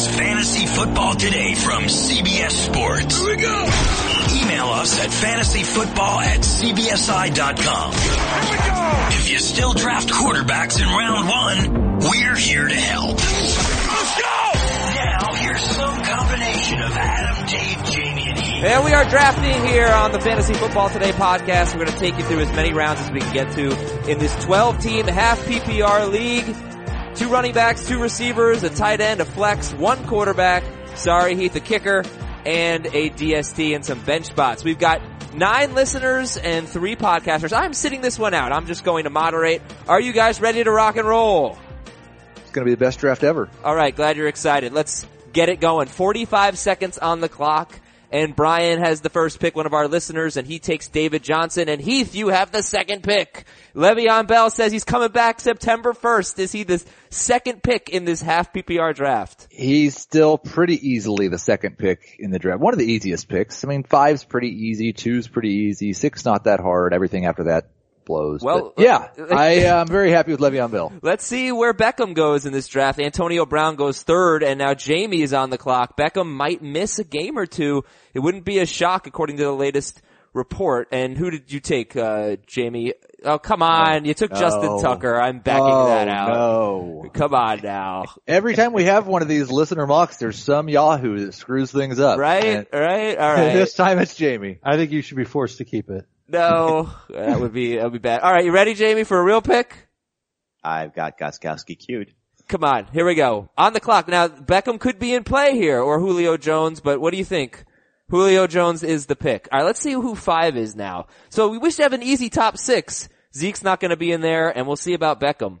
is Fantasy Football Today from CBS Sports. Here we go. Email us at fantasyfootball at cbsi.com. Here we go. If you still draft quarterbacks in round one, we're here to help. Let's go. Now here's some combination of Adam, Dave, Jamie, and Heath. And we are drafting here on the Fantasy Football Today podcast. We're going to take you through as many rounds as we can get to in this 12 team half PPR league. Two running backs, two receivers, a tight end, a flex, one quarterback. Sorry, Heath, a kicker, and a DST and some bench spots. We've got nine listeners and three podcasters. I'm sitting this one out. I'm just going to moderate. Are you guys ready to rock and roll? It's going to be the best draft ever. All right, glad you're excited. Let's get it going. 45 seconds on the clock. And Brian has the first pick, one of our listeners, and he takes David Johnson. And Heath, you have the second pick. Le'Veon Bell says he's coming back September 1st. Is he the second pick in this half PPR draft? He's still pretty easily the second pick in the draft. One of the easiest picks. I mean, five's pretty easy, two's pretty easy, six not that hard. Everything after that blows. Well, But yeah, uh, I am very happy with Le'Veon Bell. Let's see where Beckham goes in this draft. Antonio Brown goes third, and now Jamie is on the clock. Beckham might miss a game or two. It wouldn't be a shock according to the latest report. And who did you take, uh, Jamie? Oh, come on. You took Justin Tucker. I'm backing oh, that out. No. Come on now. Every time we have one of these listener mocks, there's some Yahoo that screws things up. Right? And Right? All right. this time it's Jamie. I think you should be forced to keep it. No, that would be, that would be bad. All right. You ready, Jamie, for a real pick? I've got Gostkowski queued. Come on. Here we go. On the clock. Now, Beckham could be in play here or Julio Jones, but what do you think? Julio Jones is the pick. All right, let's see who five is now. So we wish to have an easy top six. Zeke's not going to be in there, and we'll see about Beckham.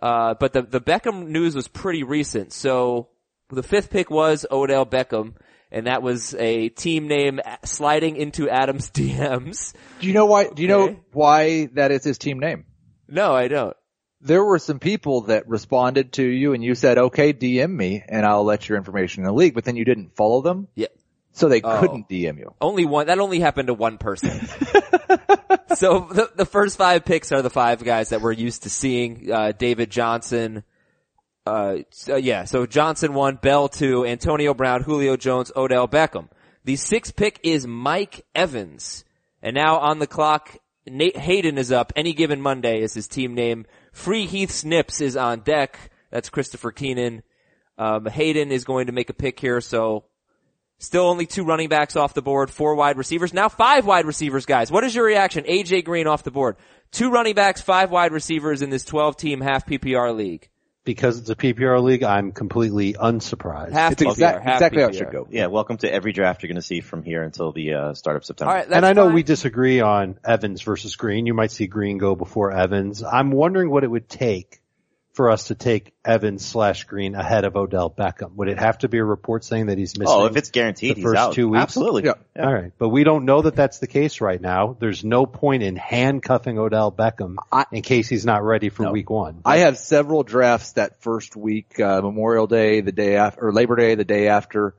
Uh, but the the Beckham news was pretty recent. So the fifth pick was Odell Beckham, and that was a team name sliding into Adam's DMs. Do you know why, do you know why that is his team name? No, I don't. There were some people that responded to you and you said, okay, DM me and I'll let your information in the league, but then you didn't follow them. Yeah. So they Oh. couldn't DM you. Only one. That only happened to one person. so the, the first five picks are the five guys that we're used to seeing. Uh, David Johnson. Uh, so yeah. So Johnson one, Bell two, Antonio Brown, Julio Jones, Odell Beckham. The sixth pick is Mike Evans. And now on the clock, Nate Hayden is up. Any given Monday is his team name. Free Heath Snips is on deck. That's Christopher Keenan. Um, Hayden is going to make a pick here, so Still only two running backs off the board, four wide receivers. Now five wide receivers, guys. What is your reaction? AJ Green off the board. Two running backs, five wide receivers in this 12 team half PPR league. Because it's a PPR league, I'm completely unsurprised. Half It's PPR. exact, half exactly how it should go. Yeah, welcome to every draft you're going to see from here until the uh, start of September. All right. And I know fine. we disagree on Evans versus Green. You might see Green go before Evans. I'm wondering what it would take for us to take Evans slash Green ahead of Odell Beckham. Would it have to be a report saying that he's missing? oh, if it's guaranteed, the he's first out. two weeks? Absolutely. Yeah. All right, but we don't know that that's the case right now. There's no point in handcuffing Odell Beckham I- in case he's not ready for No. week one. I have several drafts that first week, uh, Memorial Day, the day after, or Labor Day, the day after.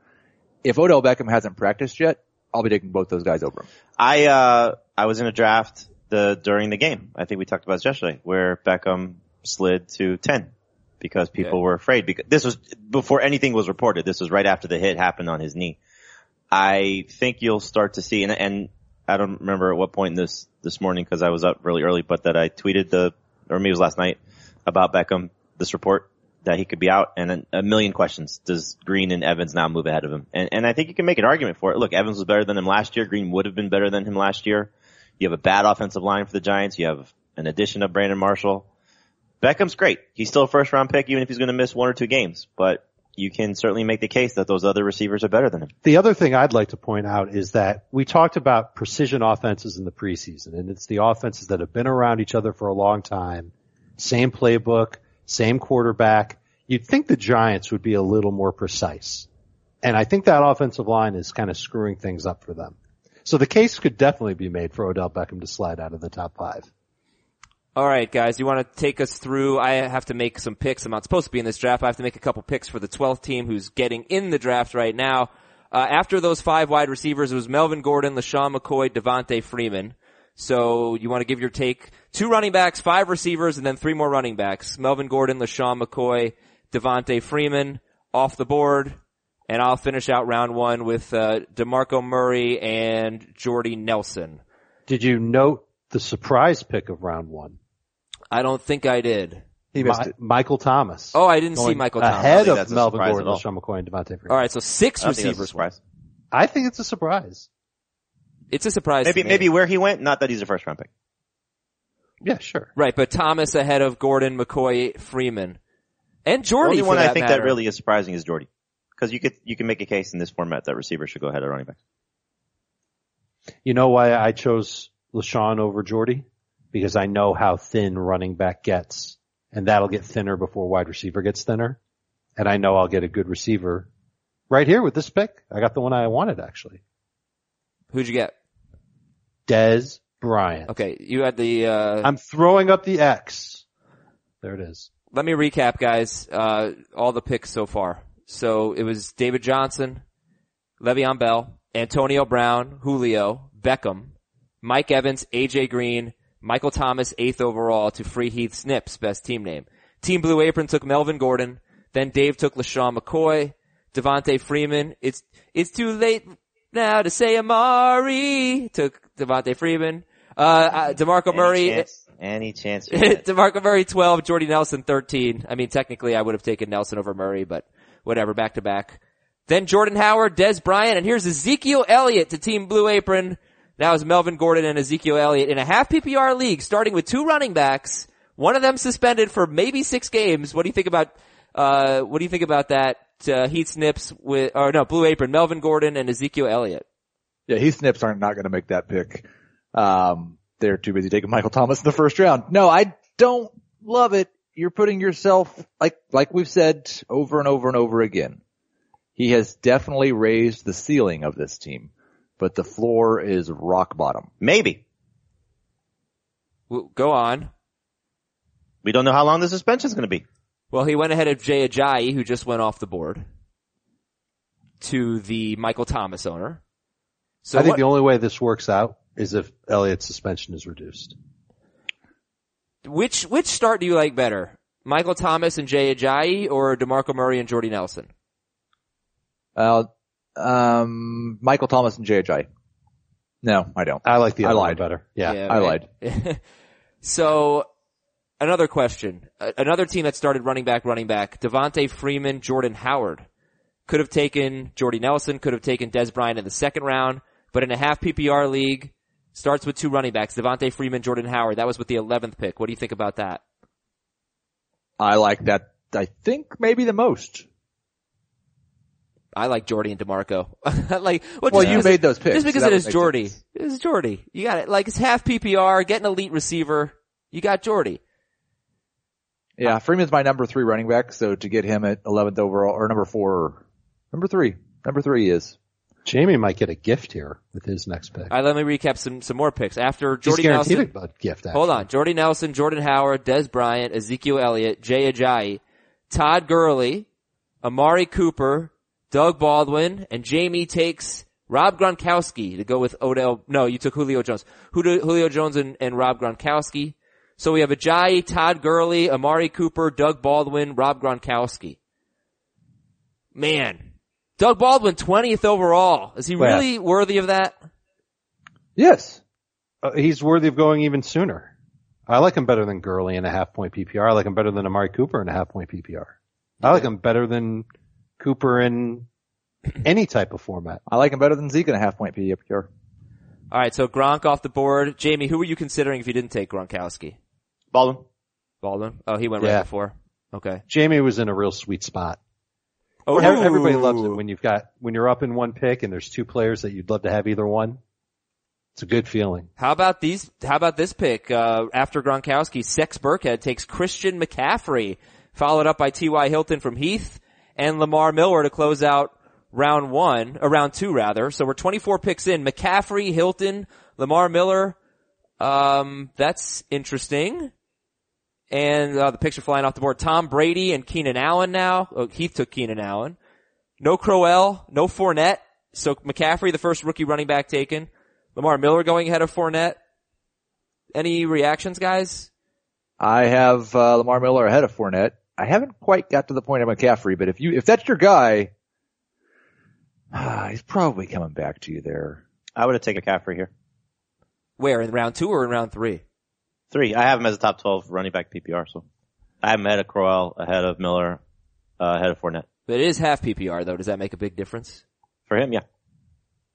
If Odell Beckham hasn't practiced yet, I'll be taking both those guys over him. I uh I was in a draft the during the game. I think we talked about this yesterday, where Beckham slid to ten because people Yeah. were afraid. Because this was before anything was reported. This was right after the hit happened on his knee. I think you'll start to see, and, and I don't remember at what point this this morning because I was up really early, but that I tweeted the or maybe it was last night about Beckham this report that he could be out and a, a million questions. Does Green and Evans now move ahead of him? And and I think you can make an argument for it. Look, Evans was better than him last year. Green would have been better than him last year. You have a bad offensive line for the Giants. You have an addition of Brandon Marshall. Beckham's great. He's still a first round pick, even if he's going to miss one or two games. But you can certainly make the case that those other receivers are better than him. The other thing I'd like to point out is that we talked about precision offenses in the preseason, and it's the offenses that have been around each other for a long time, same playbook, same quarterback. You'd think the Giants would be a little more precise. And I think that offensive line is kind of screwing things up for them. So the case could definitely be made for Odell Beckham to slide out of the top five. All right, guys, you want to take us through? I have to make some picks. I'm not supposed to be in this draft. I have to make a couple picks for the 12th team who's getting in the draft right now. Uh, after those five wide receivers, it was Melvin Gordon, LeSean McCoy, Devonta Freeman. So you want to give your take? Two running backs, five receivers, and then three more running backs. Melvin Gordon, LeSean McCoy, Devonta Freeman. off the board, and I'll finish out round one with uh, Demarco Murray and Jordy Nelson. Did you note the surprise pick of round one? I don't think I did. He missed Mi- it. Michael Thomas. Oh, I didn't see Michael Thomas. ahead of Melvin surprise Gordon, at. LeSean McCoy, and Devonta Freeman. All right, so six I don't think that's a receivers. surprise. I think it's a surprise. It's a surprise. Maybe to me. maybe where he went, not that he's a first round pick. Yeah, sure. right, but Thomas ahead of Gordon, McCoy, Freeman, and Jordy. The only one I think matter. that really is surprising is Jordy. Because you could you can make a case in this format that receivers should go ahead of running backs. You know why I chose LeSean over Jordy? Because I know how thin running back gets, and that'll get thinner before wide receiver gets thinner. And I know I'll get a good receiver right here with this pick. I got the one I wanted actually. Who'd you get? Dez Bryant. Okay, you had the. Uh, I'm throwing up the X. There it is. let me recap, guys. Uh, all the picks so far. So it was David Johnson, Le'Veon Bell, Antonio Brown, Julio, Beckham, Mike Evans, AJ Green, Michael Thomas, eighth overall to Free Heath Snips, best team name. Team Blue Apron took Melvin Gordon. Then Dave took LeSean McCoy, Devonta Freeman. It's, it's too late now to say Amari. Took Devonta Freeman. Uh, uh DeMarco Murray. Any chance? Any chance? DeMarco Murray 12, Jordy Nelson 13. I mean, technically I would have taken Nelson over Murray, but whatever, back to back. Then Jordan Howard, Dez Bryant, and here's Ezekiel Elliott to Team Blue Apron. Now is Melvin Gordon and Ezekiel Elliott in a half PPR league, starting with two running backs. One of them suspended for maybe six games. What do you think about, uh, what do you think about that? Uh, Heat Snips with, or no, Blue Apron, Melvin Gordon and Ezekiel Elliott. Yeah, Heath Snips aren't not going to make that pick. Um, they're too busy taking Michael Thomas in the first round. No, I don't love it. You're putting yourself, like, like we've said over and over and over again. He has definitely raised the ceiling of this team, but the floor is rock bottom. Maybe. W- Go on. We don't know how long the suspension is going to be. Well, he went ahead of Jay Ajayi, who just went off the board, to the Michael Thomas owner. So I think what- the only way this works out is if Elliott's suspension is reduced. which which start do you like better? Michael Thomas and Jay Ajayi, or DeMarco Murray and Jordy Nelson? Uh, um, Michael Thomas and JJ. No, I don't. I like the I other one lied. better. Yeah. I lied. so, another question. Another team that started running back, running back. Devonta Freeman, Jordan Howard. Could have taken Jordy Nelson, could have taken Dez Bryant in the second round, but in a half PPR league, starts with two running backs, Devonta Freeman, Jordan Howard. That was with the 11th pick. What do you think about that? I like that. I think maybe the most. I like Jordy and DeMarco. like, well, Well, just you made it- those picks. Just because That it would is make Jordy. sense. It is Jordy. You got it. Like, it's half PPR, get an elite receiver. You got Jordy. Yeah, Freeman's my number three running back, so to get him at 11th overall, or number four, number three, number three is. Jamie might get a gift here with his next pick. All right, let me recap some, some more picks. After Jordy guaranteed Nelson, a gift. hold on, Jordy Nelson, Jordan Howard, Dez Bryant, Ezekiel Elliott, Jay Ajayi, Todd Gurley, Amari Cooper, Doug Baldwin, and Jamie takes Rob Gronkowski to go with Odell. No, you took Julio Jones. Julio Julio Jones and, and Rob Gronkowski. So we have Ajayi, Todd Gurley, Amari Cooper, Doug Baldwin, Rob Gronkowski. Man, Doug Baldwin, 20th overall. Is he Well, really worthy of that? Yes. Uh, he's worthy of going even sooner. I like him better than Gurley in a half point PPR. I like him better than Amari Cooper in a half point PPR. I like him better than Cooper in any type of format. I like him better than Zeke in a half point PPR. All right, so Gronk off the board. Jamie, who were you considering if you didn't take Gronkowski? Baldwin. Baldwin. Oh, he went Yeah. right before. Okay. Jamie was in a real sweet spot. Oh, Everybody loves it when you've got, when you're up in one pick and there's two players that you'd love to have either one. It's a good feeling. How about these? How about this pick? Uh, after Gronkowski, Sex Burkhead takes Christian McCaffrey, followed up by T.Y. Hilton from Heath and Lamar Miller to close out round one, or round two rather. So we're 24 picks in. McCaffrey, Hilton, Lamar Miller. Um, that's interesting. And uh, the picture flying off the board. Tom Brady and Keenan Allen now. Oh, Heath took Keenan Allen. No Crowell, no Fournette. So McCaffrey, the first rookie running back taken. Lamar Miller going ahead of Fournette. Any reactions, guys? I have uh, Lamar Miller ahead of Fournette. I haven't quite got to the point of McCaffrey, but if you, if that's your guy, ah, he's probably coming back to you there. I would have taken McCaffrey here. Where in round two or in round three? Three. I have him as a top 12 running back PPR, so I have him ahead of Crowell, ahead of Miller, uh, ahead of Fournette. But it is half PPR though. Does that make a big difference? For him, yeah.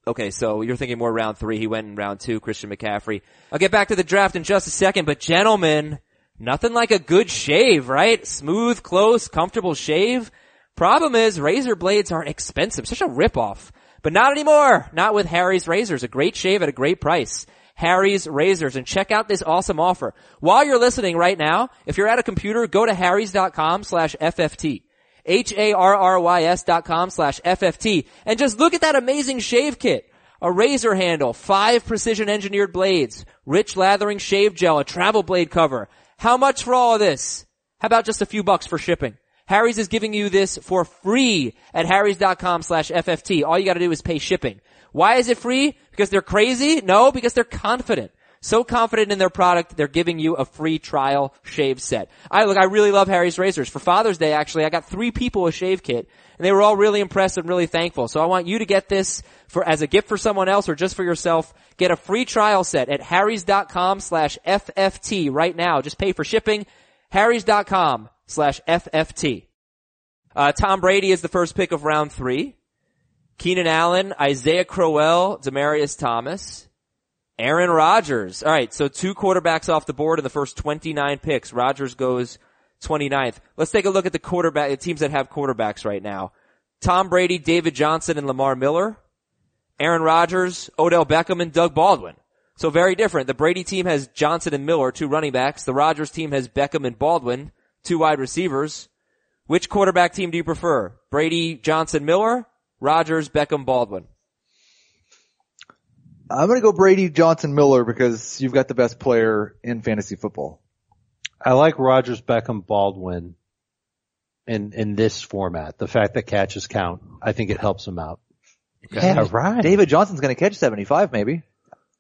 Okay, so you're thinking more round three. He went in round two, Christian McCaffrey. I'll get back to the draft in just a second, but gentlemen, nothing like a good shave, right? Smooth, close, comfortable shave. Problem is, razor blades are expensive. Such a ripoff. But not anymore. Not with Harry's Razors. A great shave at a great price. Harry's Razors and check out this awesome offer. While you're listening right now, if you're at a computer, go to harrys.com slash FFT. H-A-R-R-Y-S dot com slash FFT. And just look at that amazing shave kit. A razor handle, five precision engineered blades, rich lathering shave gel, a travel blade cover. How much for all of this? How about just a few bucks for shipping? Harry's is giving you this for free at harrys.com slash FFT. All you gotta do is pay shipping. Why is it free? Because they're crazy? No, because they're confident. So confident in their product, they're giving you a free trial shave set. I look, I really love Harry's razors. For Father's Day, actually, I got three people a shave kit, and they were all really impressed and really thankful. So I want you to get this for as a gift for someone else or just for yourself. Get a free trial set at harrys.com slash FFT right now. Just pay for shipping. harrys.com slash FFT. Uh, Tom Brady is the first pick of round three. Keenan Allen, Isaiah Crowell, Demaryius Thomas, Aaron Rodgers. All right, so two quarterbacks off the board in the first 29 picks. Rodgers goes 29th. Let's take a look at the quarterback, the teams that have quarterbacks right now. Tom Brady, David Johnson, and Lamar Miller. Aaron Rodgers, Odell Beckham, and Doug Baldwin. So very different. The Brady team has Johnson and Miller, two running backs. The Rodgers team has Beckham and Baldwin, two wide receivers. Which quarterback team do you prefer? Brady, Johnson, Miller, Rodgers, Beckham, Baldwin. I'm going to go Brady, Johnson, Miller because you've got the best player in fantasy football. I like Rodgers, Beckham, Baldwin in, in this format. The fact that catches count, I think it helps him out. Yeah, right. David Johnson's going to catch 75 maybe.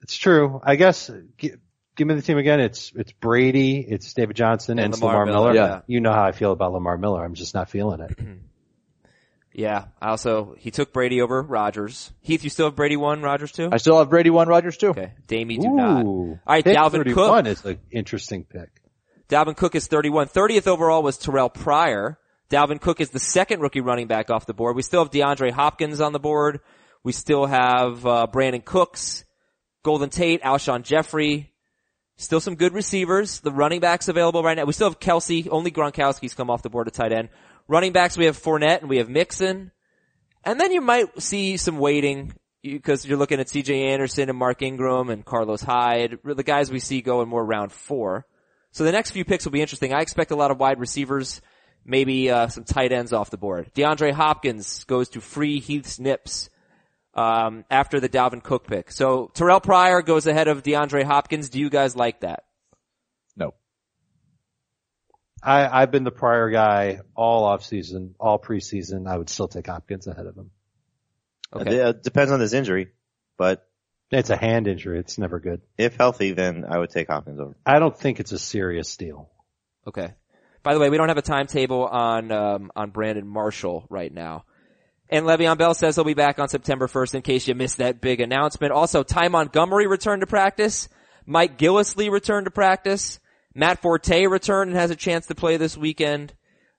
It's true. I guess, gi- give me the team again. It's, it's Brady, it's David Johnson, and, And Lamar Lamar, Miller, Miller. yeah. You know how I feel about Lamar Miller. I'm just not feeling it. Yeah. I also, he took Brady over Rodgers. Heath, you still have Brady one, Rodgers two? I still have Brady one, Rodgers two. Okay. Damie do not. Ooh. All right, Pick Dalvin 31 Cook. is an interesting pick. Dalvin Cook is 31. 30th overall was Terrelle Pryor. Dalvin Cook is the second rookie running back off the board. We still have DeAndre Hopkins on the board. We still have uh, Brandin Cooks, Golden Tate, Alshon Jeffery. Still some good receivers. The running backs available right now. We still have Kelce. Only Gronkowski's come off the board at tight end. Running backs, we have Fournette and we have Mixon. And then you might see some waiting because you're looking at CJ Anderson and Mark Ingram and Carlos Hyde, the guys we see going more round four. So the next few picks will be interesting. I expect a lot of wide receivers, maybe uh, some tight ends off the board. DeAndre Hopkins goes to free Heath's Nips um, after the Dalvin Cook pick. So Terrelle Pryor goes ahead of DeAndre Hopkins. Do you guys like that? No. I, I've been the Pryor guy all off season, all preseason. I would still take Hopkins ahead of him. Okay. It depends on his injury, but It's a hand injury. It's never good. if healthy, then I would take Hopkins over. I don't think it's a serious deal. Okay. By the way, we don't have a timetable on um, on Brandon Marshall right now. And Le'Veon Bell says he'll be back on September 1st in case you missed that big announcement. Also, Ty Montgomery returned to practice. Mike Gillislee returned to practice. Matt Forte returned and has a chance to play this weekend.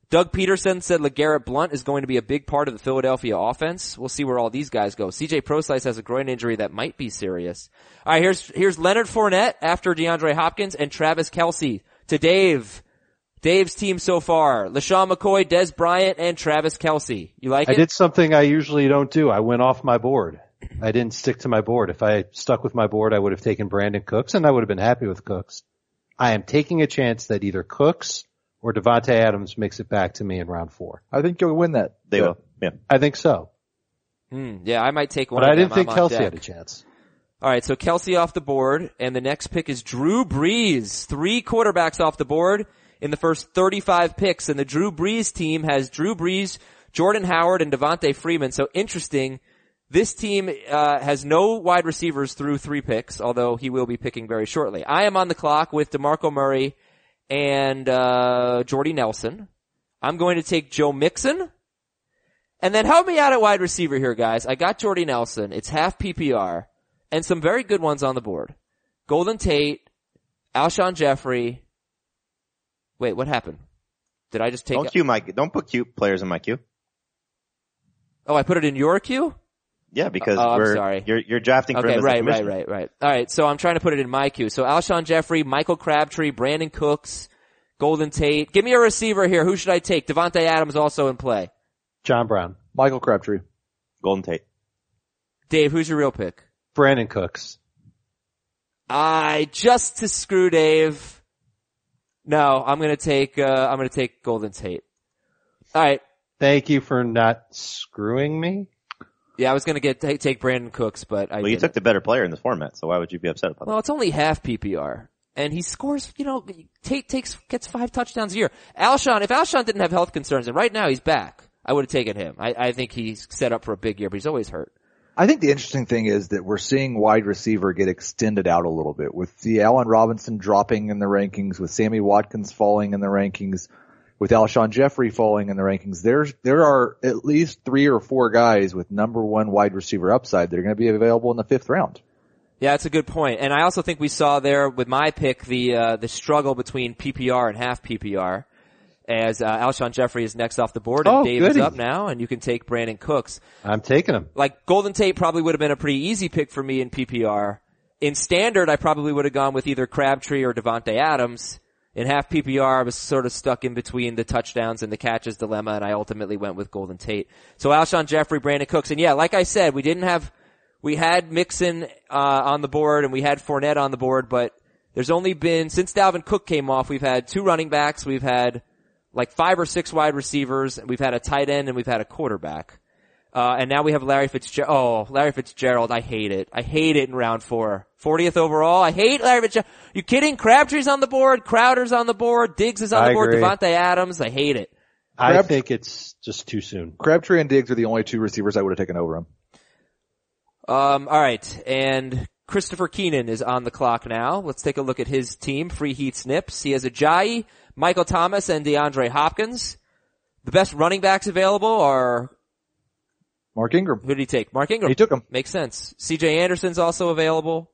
Doug Pederson said LeGarrette Blunt is going to be a big part of the Philadelphia offense. We'll see where all these guys go. CJ Prosise has a groin injury that might be serious. Alright, here's, here's Leonard Fournette after DeAndre Hopkins and Travis Kelce to Dave. Dave's team so far. LeSean McCoy, Dez Bryant, and Travis Kelce. You like I it? I did something I usually don't do. I went off my board. I didn't stick to my board. If I stuck with my board, I would have taken Brandin Cooks and I would have been happy with Cooks. I am taking a chance that either Cooks or Davante Adams makes it back to me in round four. I think you'll win that. They Yeah. will. Yeah. I think so. Hmm, yeah, I might take one But of I didn't them. think I'm Kelce deck. had a chance. Alright, so Kelce off the board, and the next pick is Drew Brees. Three quarterbacks off the board in the first 35 picks, and the Drew Brees team has Drew Brees, Jordan Howard, and Devonta Freeman. So interesting. This team uh, has no wide receivers through three picks, although he will be picking very shortly. I am on the clock with DeMarco Murray and uh, Jordy Nelson. I'm going to take Joe Mixon. And then help me out at wide receiver here, guys. I got Jordy Nelson. It's half PPR and some very good ones on the board. Golden Tate, Alshon Jeffery. Wait, what happened? Did I just take? Don't queue my, don't put cute players in my queue. Oh, I put it in your queue? Yeah, because Oh, I'm we're, sorry. you're, you're drafting Okay, him right, right, right, right. All right, so I'm trying to put it in my queue. So Alshon Jeffery, Michael Crabtree, Brandin Cooks, Golden Tate. Give me a receiver here. Who should I take? Davante Adams also in play. John Brown, Michael Crabtree. Golden Tate. Dave, who's your real pick? Brandin Cooks. I just to screw Dave. No, I'm gonna take. Uh, I'm gonna take Golden Tate. All right. Thank you for not screwing me. Yeah, I was gonna get take, take Brandin Cooks, but I Well, you didn't. took the better player in this format, so why would you be upset about that? Well, it's only half PPR. And he scores, you know, Tate takes, gets five touchdowns a year. Alshon, if Alshon didn't have health concerns, and right now he's back, I would have taken him. I, I think he's set up for a big year, but he's always hurt. I think the interesting thing is that we're seeing wide receiver get extended out a little bit with the Allen Robinson dropping in the rankings, with Sammy Watkins falling in the rankings, with Alshon Jeffery falling in the rankings. There's, there are at least three or four guys with number one wide receiver upside that are going to be available in the fifth round. Yeah, that's a good point. And I also think we saw there with my pick the, uh, the struggle between PPR and half PPR. As, uh, Alshon Jeffery is next off the board and Oh, Dave is up now and you can take Brandin Cooks. I'm taking him. like Golden Tate probably would have been a pretty easy pick for me in PPR. In standard, I probably would have gone with either Crabtree or Davante Adams. In half PPR, I was sort of stuck in between the touchdowns and the catches dilemma, and I ultimately went with Golden Tate. So Alshon Jeffery, Brandin Cooks, and yeah, like I said, we didn't have, we had Mixon uh, on the board and we had Fournette on the board, but there's only been since Dalvin Cook came off, we've had two running backs, we've had like five or six wide receivers, we've had a tight end, and we've had a quarterback. Uh, and now we have Larry Fitzgerald. Oh, Larry Fitzgerald. I hate it. I hate it in round four. 40th overall. I hate Larry Fitzgerald. You kidding? Crabtree's on the board. Crowder's on the board. Diggs is on I the board. agree. Davante Adams. I hate it. I Crab- think it's just too soon. Crabtree and Diggs are the only two receivers I would have taken over him. Um, alright. And Christopher Keenan is on the clock now. Let's take a look at his team. Free Heat Snips. He has a Ajayi, Michael Thomas, and DeAndre Hopkins. The best running backs available are, Mark Ingram. who did he take? Mark Ingram. He took him. Makes sense. CJ Anderson's also available.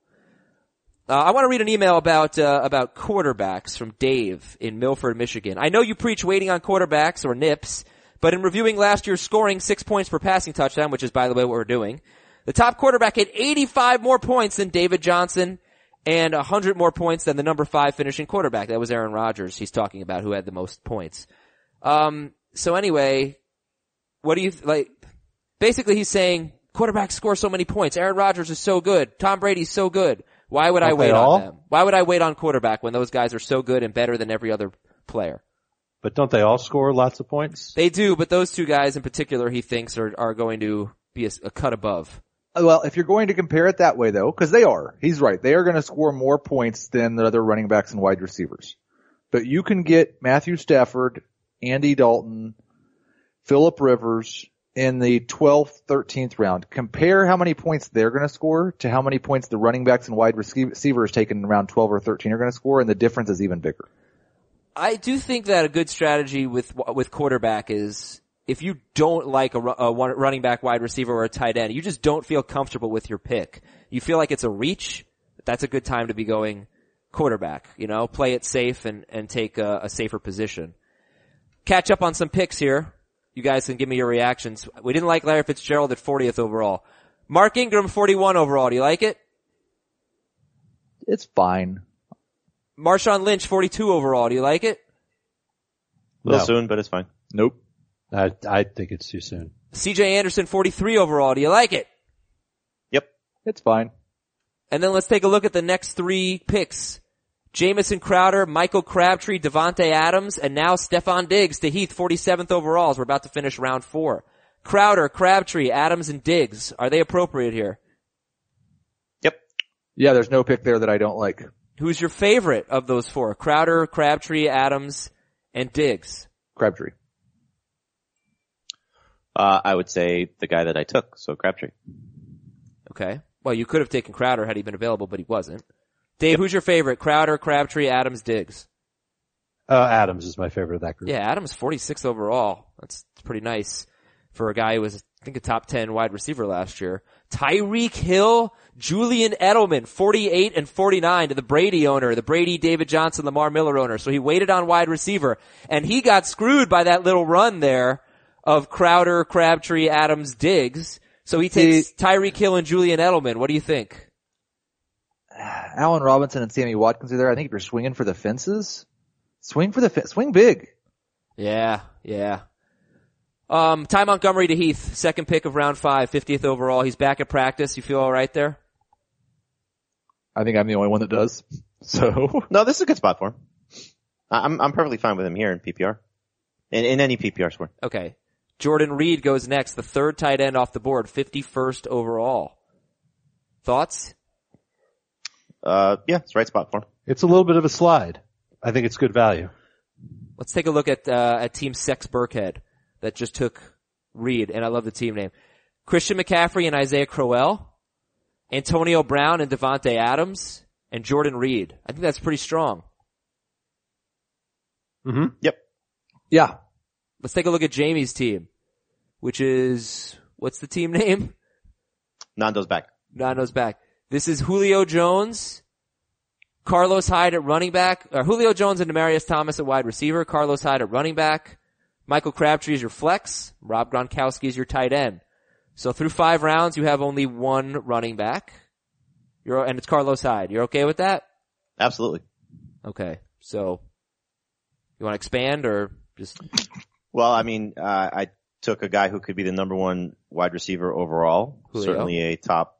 Uh, I want to read an email about uh, about quarterbacks from Dave in Milford, Michigan. I know you preach waiting on quarterbacks or nips, but in reviewing last year's scoring, six points per passing touchdown, which is by the way what we're doing, the top quarterback had 85 more points than David Johnson and 100 more points than the number five finishing quarterback. That was Aaron Rodgers. He's talking about who had the most points. Um, so anyway, what do you like? Basically, he's saying quarterbacks score so many points. Aaron Rodgers is so good. Tom Brady's so good. Why would I Don't wait on all? them? Why would I wait on quarterback when those guys are so good and better than every other player? But don't they all score lots of points? They do, but those two guys in particular, he thinks are are going to be a, a cut above. Well, if you're going to compare it that way though, cause they are, he's right. They are going to score more points than the other running backs and wide receivers. But you can get Matthew Stafford, Andy Dalton, Philip Rivers in the 12th, 13th round. Compare how many points they're going to score to how many points the running backs and wide receivers taken in round 12 or 13 are going to score and the difference is even bigger. I do think that a good strategy with with quarterback is if you don't like a, a running back, wide receiver, or a tight end, you just don't feel comfortable with your pick. You feel like it's a reach. That's a good time to be going quarterback. You know, play it safe and and take a, a safer position. Catch up on some picks here. You guys can give me your reactions. We didn't like Larry Fitzgerald at 40th overall. Mark Ingram 41 overall. Do you like it? It's fine. Marshawn Lynch 42 overall. Do you like it? A little No. soon, but it's fine. Nope. I, I think it's too soon. CJ Anderson 43 overall. Do you like it? Yep. It's fine. And then let's take a look at the next three picks. Jamison Crowder, Michael Crabtree, Davante Adams, and now Stefon Diggs to Heath, 47th overall as we're about to finish round four. Crowder, Crabtree, Adams, and Diggs. Are they appropriate here? Yep. Yeah, there's no pick there that I don't like. Who's your favorite of those four? Crowder, Crabtree, Adams, and Diggs. Crabtree. Uh, I would say the guy that I took, so Crabtree. Okay. Well, you could have taken Crowder had he been available, but he wasn't. Dave, who's your favorite? Crowder, Crabtree, Adams, Diggs. Uh, Adams is my favorite of that group. Yeah, Adams 46 overall. That's pretty nice for a guy who was, I think, a top 10 wide receiver last year. Tyreek Hill, Julian Edelman, 48 and 49 to the Brady owner, the Brady, David Johnson, Lamar Miller owner. So he waited on wide receiver and he got screwed by that little run there of Crowder, Crabtree, Adams, Diggs. So he takes Tyreek Hill and Julian Edelman. What do you think? Allen Robinson and Sammy Watkins are there. I think if you're swinging for the fences, swing for the fe- swing big. Yeah, yeah. Um, Ty Montgomery to Heath, second pick of round five, 50th overall. He's back at practice. You feel alright there? I think I'm the only one that does. So No, this is a good spot for him. I- I'm I'm perfectly fine with him here in PPR, in in any PPR score. Okay. Jordan Reed goes next, the third tight end off the board, 51st overall. Thoughts? Uh, yeah, it's the right spot for him. It's a little bit of a slide. I think it's good value. Let's take a look at, uh, at team Sex Burkhead that just took Reed, and I love the team name. Christian McCaffrey and Isaiah Crowell, Antonio Brown and Davante Adams, and Jordan Reed. I think that's pretty strong. Mm-hmm. Yep. yeah, Let's take a look at Jamie's team, which is, what's the team name? Nando's back. Nando's back. This is Julio Jones, Carlos Hyde at running back, or Julio Jones and Demaryius Thomas at wide receiver, Carlos Hyde at running back, Michael Crabtree is your flex, Rob Gronkowski is your tight end. So through five rounds, you have only one running back. You're, and it's Carlos Hyde. You're okay with that? Absolutely. Okay. So, you want to expand or just, Well, I mean, uh, I took a guy who could be the number one wide receiver overall, Julio. certainly a top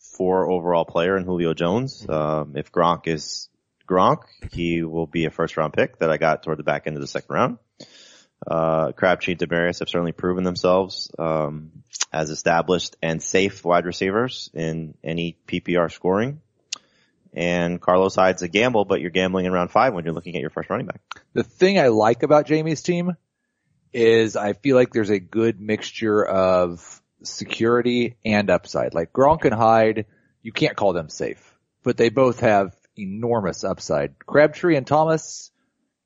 four overall player in Julio Jones. Um, if Gronk is Gronk, he will be a first round pick that I got toward the back end of the second round. Uh, Crabtree and Demaryius have certainly proven themselves, um, as established and safe wide receivers in any PPR scoring. And Carlos Hyde's a gamble, but you're gambling in round five when you're looking at your first running back. the thing I like about Jamie's team is I feel like there's a good mixture of security and upside. Like Gronk and Hyde, you can't call them safe, but they both have enormous upside. Crabtree and Thomas,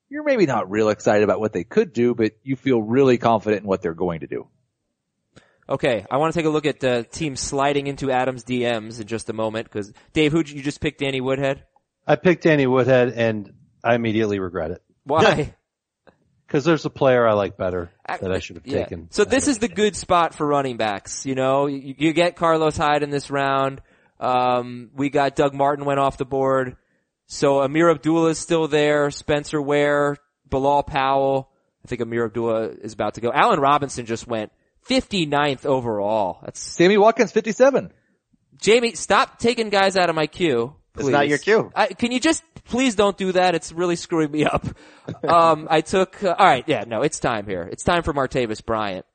you're maybe not real excited about what they could do, but you feel really confident in what they're going to do. okay. I want to take a look at the team sliding into Adams DMs in just a moment because Dave, who you just picked Danny Woodhead? I picked Danny Woodhead and I immediately regret it. Why? Cause there's a player I like better that I should have Yeah. taken. So this is the good spot for running backs. You know, you, you get Carlos Hyde in this round. Um, we got Doug Martin went off the board. So Ameer Abdullah is still there. Spencer Ware, Bilal Powell. I think Ameer Abdullah is about to go. Allen Robinson just went 59th overall. That's Sammy Watkins, 57. Jamie. Stop taking guys out of my queue. It's not your cue. I, can you just please don't do that? It's really screwing me up. Um, I took. Uh, all right, yeah, no, it's time here. It's time for Martavis Bryant.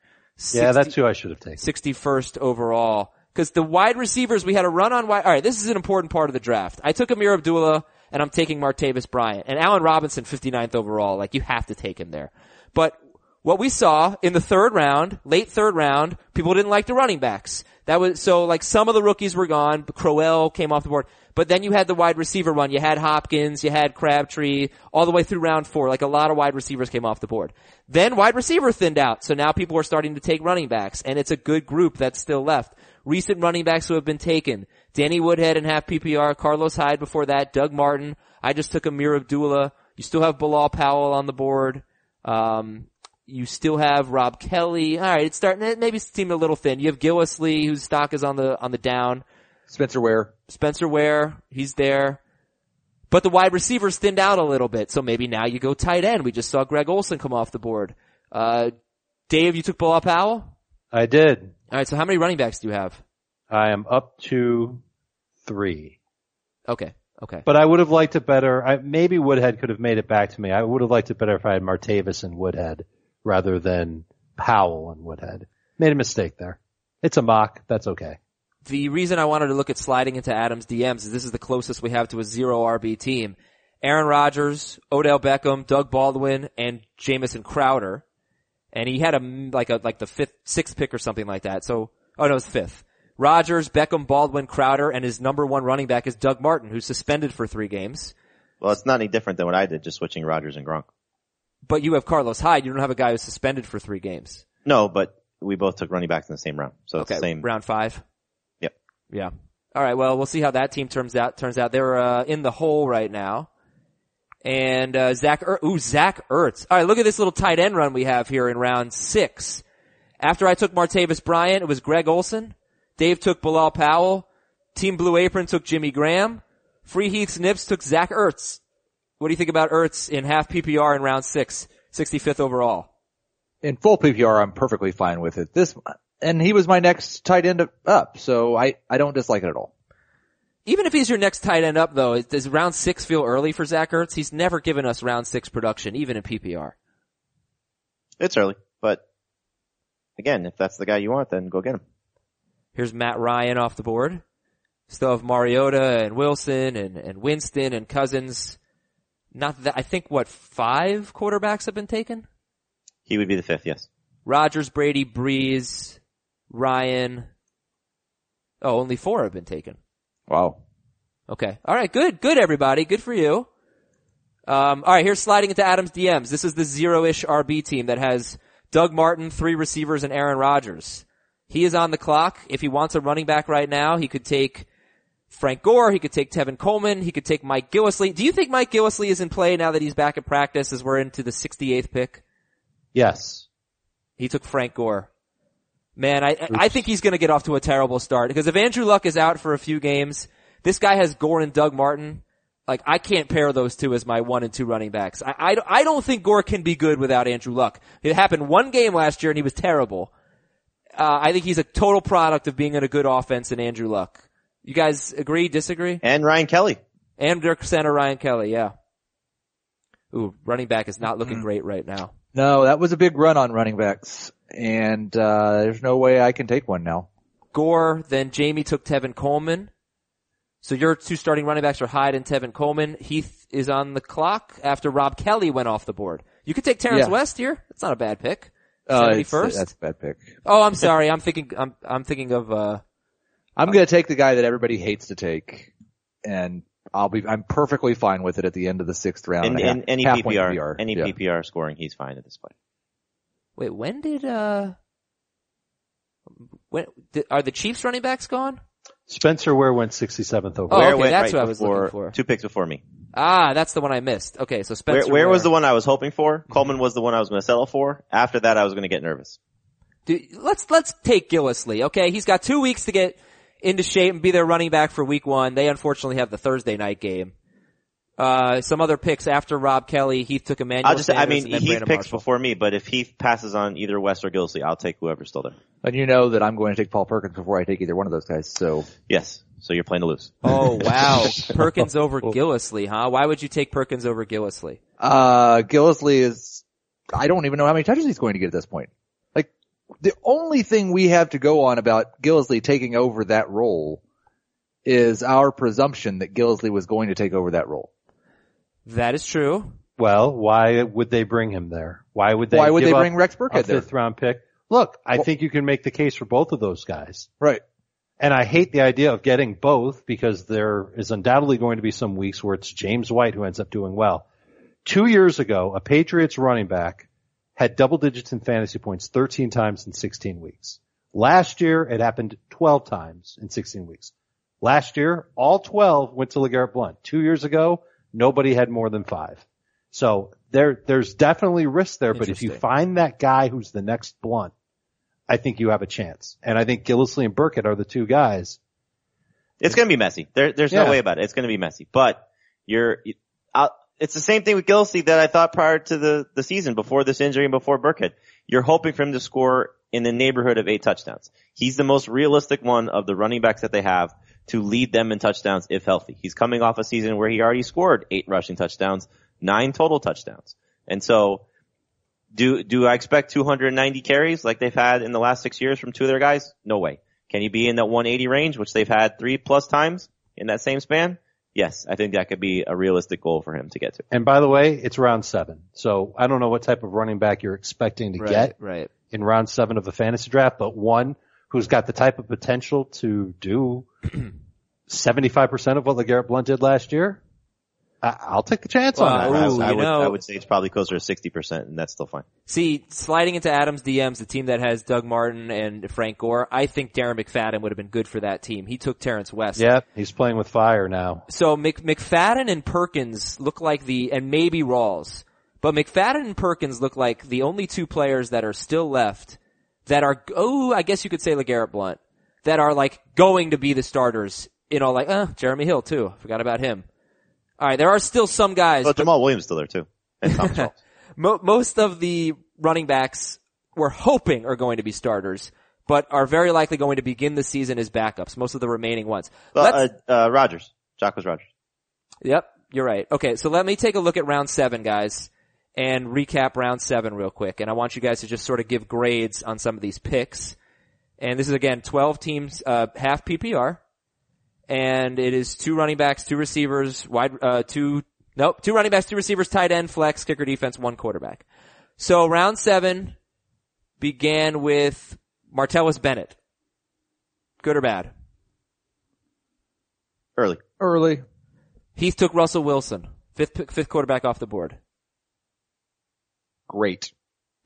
yeah, that's who I should have taken. 61st overall. Cause the wide receivers, we had a run on wide, alright, this is an important part of the draft. I took Ameer Abdullah and I'm taking Martavis Bryant and Allen Robinson 59th overall. Like you have to take him there. But what we saw in the third round, late third round, people didn't like the running backs. That was, so like some of the rookies were gone, but Crowell came off the board. But then you had the wide receiver run. You had Hopkins, you had Crabtree, all the way through round four. Like a lot of wide receivers came off the board. Then wide receiver thinned out. So now people are starting to take running backs and it's a good group that's still left. Recent running backs who have been taken. Danny Woodhead and half PPR, Carlos Hyde before that, Doug Martin. I just took Ameer Abdullah. You still have Bilal Powell on the board. Um, you still have Rob Kelley. All right, it's starting. Maybe team a little thin. You have Gillislee, whose stock is on the on the down. Spencer Ware. Spencer Ware, he's there. But the wide receivers thinned out a little bit, so maybe now you go tight end. We just saw Greg Olsen come off the board. Uh, Dave, you took Bilal Powell? I did. Alright, so how many running backs do you have? I am up to three. Okay, okay. But I would have liked it better. I, maybe Woodhead could have made it back to me. I would have liked it better if I had Martavis and Woodhead rather than Powell and Woodhead. Made a mistake there. It's a mock. That's okay. The reason I wanted to look at sliding into Adams DMs is this is the closest we have to a zero RB team. Aaron Rodgers, Odell Beckham, Doug Baldwin, and Jamison Crowder. And he had a, like a, like the fifth, sixth pick or something like that. So, oh no, it's fifth. Rodgers, Beckham, Baldwin, Crowder, and his number one running back is Doug Martin, who's suspended for three games. Well, it's not any different than what I did, just switching Rodgers and Gronk. but you have Carlos Hyde. You don't have a guy who's suspended for three games. No, but we both took running backs in the same round. So it's Okay, the same. round five. Yeah. All right. Well, we'll see how that team turns out. Turns out they're uh, in the hole right now. And uh, Zach, er- ooh, Zach Ertz. All right, look at this little tight end run we have here in round six. After I took Martavis Bryant, it was Greg Olsen. Dave took Bilal Powell. Team Blue Apron took Jimmy Graham. Free Heath's Nips took Zach Ertz. What do you think about Ertz in half PPR in round six, 65th overall? In full PPR, I'm perfectly fine with it. This, and he was my next tight end up, so I, I don't dislike it at all. Even if he's your next tight end up though, does round six feel early for Zach Ertz? He's never given us round six production, even in PPR. It's early, but again, if that's the guy you want, then go get him. Here's Matt Ryan off the board. Still have Mariota and Wilson and, and Winston and Cousins. Not that, I think what, five quarterbacks have been taken? He would be the fifth, yes. Rodgers, Brady, Brees, Ryan. Oh, only four have been taken. Wow. Okay. All right. Good. Good, everybody. Good for you. Um, all right. Here's sliding into Adams DMs. This is the zero-ish RB team that has Doug Martin, three receivers, and Aaron Rodgers. He is on the clock. If he wants a running back right now, he could take Frank Gore. He could take Tevin Coleman. He could take Mike Gillislee. Do you think Mike Gillislee is in play now that he's back at practice as we're into the 68th pick? Yes. He took Frank Gore. Man, I I think he's going to get off to a terrible start because if Andrew Luck is out for a few games, this guy has Gore and Doug Martin. Like I can't pair those two as my one and two running backs. I I, I don't think Gore can be good without Andrew Luck. It happened one game last year and he was terrible. Uh, I think he's a total product of being in a good offense and Andrew Luck. You guys agree? Disagree? And Ryan Kelly. And Dirk Center Ryan Kelly, yeah. Ooh, running back is not looking great right now. No, that was a big run on running backs, and uh, there's no way I can take one now. Gore, then Jamie took Tevin Coleman. So your two starting running backs are Hyde and Tevin Coleman. Heath is on the clock after Rob Kelley went off the board. You could take Terrence Yeah. West here. That's not a bad pick. Uh, Seventy it's- first. That's a bad pick. Oh, I'm sorry. I'm thinking. I'm I'm thinking of. uh I'm gonna take the guy that everybody hates to take, and I'll be, I'm perfectly fine with it at the end of the sixth round. In, and a in half- any half point PPR, any Yeah. PPR scoring, he's fine at this point. Wait, when did uh? When did, are the Chiefs running backs gone? Spencer Ware went 67th overall. Oh, okay, went that's right what I was looking for. Two picks before me. Ah, that's the one I missed. Okay, so Where, Spencer. where was Ware. the one I was hoping for? Coleman was the one I was going to settle for. After that, I was going to get nervous. Dude, let's let's take Gillislee. Okay, he's got two weeks to get into shape and be their running back for Week One. They unfortunately have the Thursday night game. Uh, some other picks after Rob Kelley. Heath took Emmanuel. I'll just, I mean, and then Heath Brandon picks Marshall. before me, but if Heath passes on either West or Gillislee, I'll take whoever's still there. And you know that I'm going to take Paul Perkins before I take either one of those guys. So Yes. So you're playing to lose. Oh wow, Perkins over Gillislee, huh? Why would you take Perkins over Gillislee? Uh, Gillislee is, I don't even know how many touches he's going to get at this point. Like, the only thing we have to go on about Gillislee taking over that role is our presumption that Gillislee was going to take over that role. That is true. Well, why would they bring him there? Why would they? Why would give they bring Rex a Burkhead there? fifth round pick? Look, I Well- think you can make the case for both of those guys. Right. And I hate the idea of getting both because there is undoubtedly going to be some weeks where it's James White who ends up doing well. Two years ago, a Patriots running back had double digits in fantasy points 13 times in 16 weeks. Last year, it happened 12 times in 16 weeks. Last year, all 12 went to LeGarrette Blunt. Two years ago, nobody had more than five. So there, there's definitely risk there, but if you find that guy who's the next Blunt, I think you have a chance. And I think Gillislee and Burkhead are the two guys. It's going to be messy. There, there's Yeah. no way about it. It's going to be messy. But you're, i it's the same thing with Gillislee that I thought prior to the, the season, before this injury and before Burkhead. You're hoping for him to score in the neighborhood of eight touchdowns. He's the most realistic one of the running backs that they have to lead them in touchdowns if healthy. He's coming off a season where he already scored eight rushing touchdowns, nine total touchdowns. And so, do, do I expect 290 carries like they've had in the last six years from two of their guys? No way. Can he be in that 180 range, which they've had three plus times in that same span? Yes, I think that could be a realistic goal for him to get to. And by the way, it's round seven. So I don't know what type of running back you're expecting to Right, get right. in round seven of the fantasy draft, but one who's got the type of potential to do 75% of what LeGarrette Blunt did last year. I, I'll take the chance Well, on that. ooh, I, I would, know- I would say it's probably closer to 60% and that's still fine. See, sliding into Adams DMs, the team that has Doug Martin and Frank Gore, I think Darren McFadden would have been good for that team. He took Terrence West. Yeah, he's playing with fire now. So Mc, McFadden and Perkins look like the, and maybe Rawls, but McFadden and Perkins look like the only two players that are still left that are, oh, I guess you could say LeGarrette Blunt, that are like going to be the starters. You know, like, uh, Jeremy Hill too. Forgot about him. Alright, there are still some guys. But but Jamaal Williams still there too. And Thomas mo- most of the running backs we're hoping are going to be starters, but are very likely going to begin the season as backups. Most of the remaining ones. Well, uh, uh, Rodgers. Jock was Rogers. Yep, you're right. Okay, so let me take a look at round seven, guys, and recap round seven real quick. And I want you guys to just sort of give grades on some of these picks. And this is again 12 teams, uh, half PPR. And it is two running backs, two receivers, wide, uh, two, nope, two running backs, two receivers, tight end, flex, kicker defense, one quarterback. So round seven began with Martellus Bennett. Good or bad? Early. Early. Heath took Russell Wilson, fifth, fifth quarterback off the board. Great.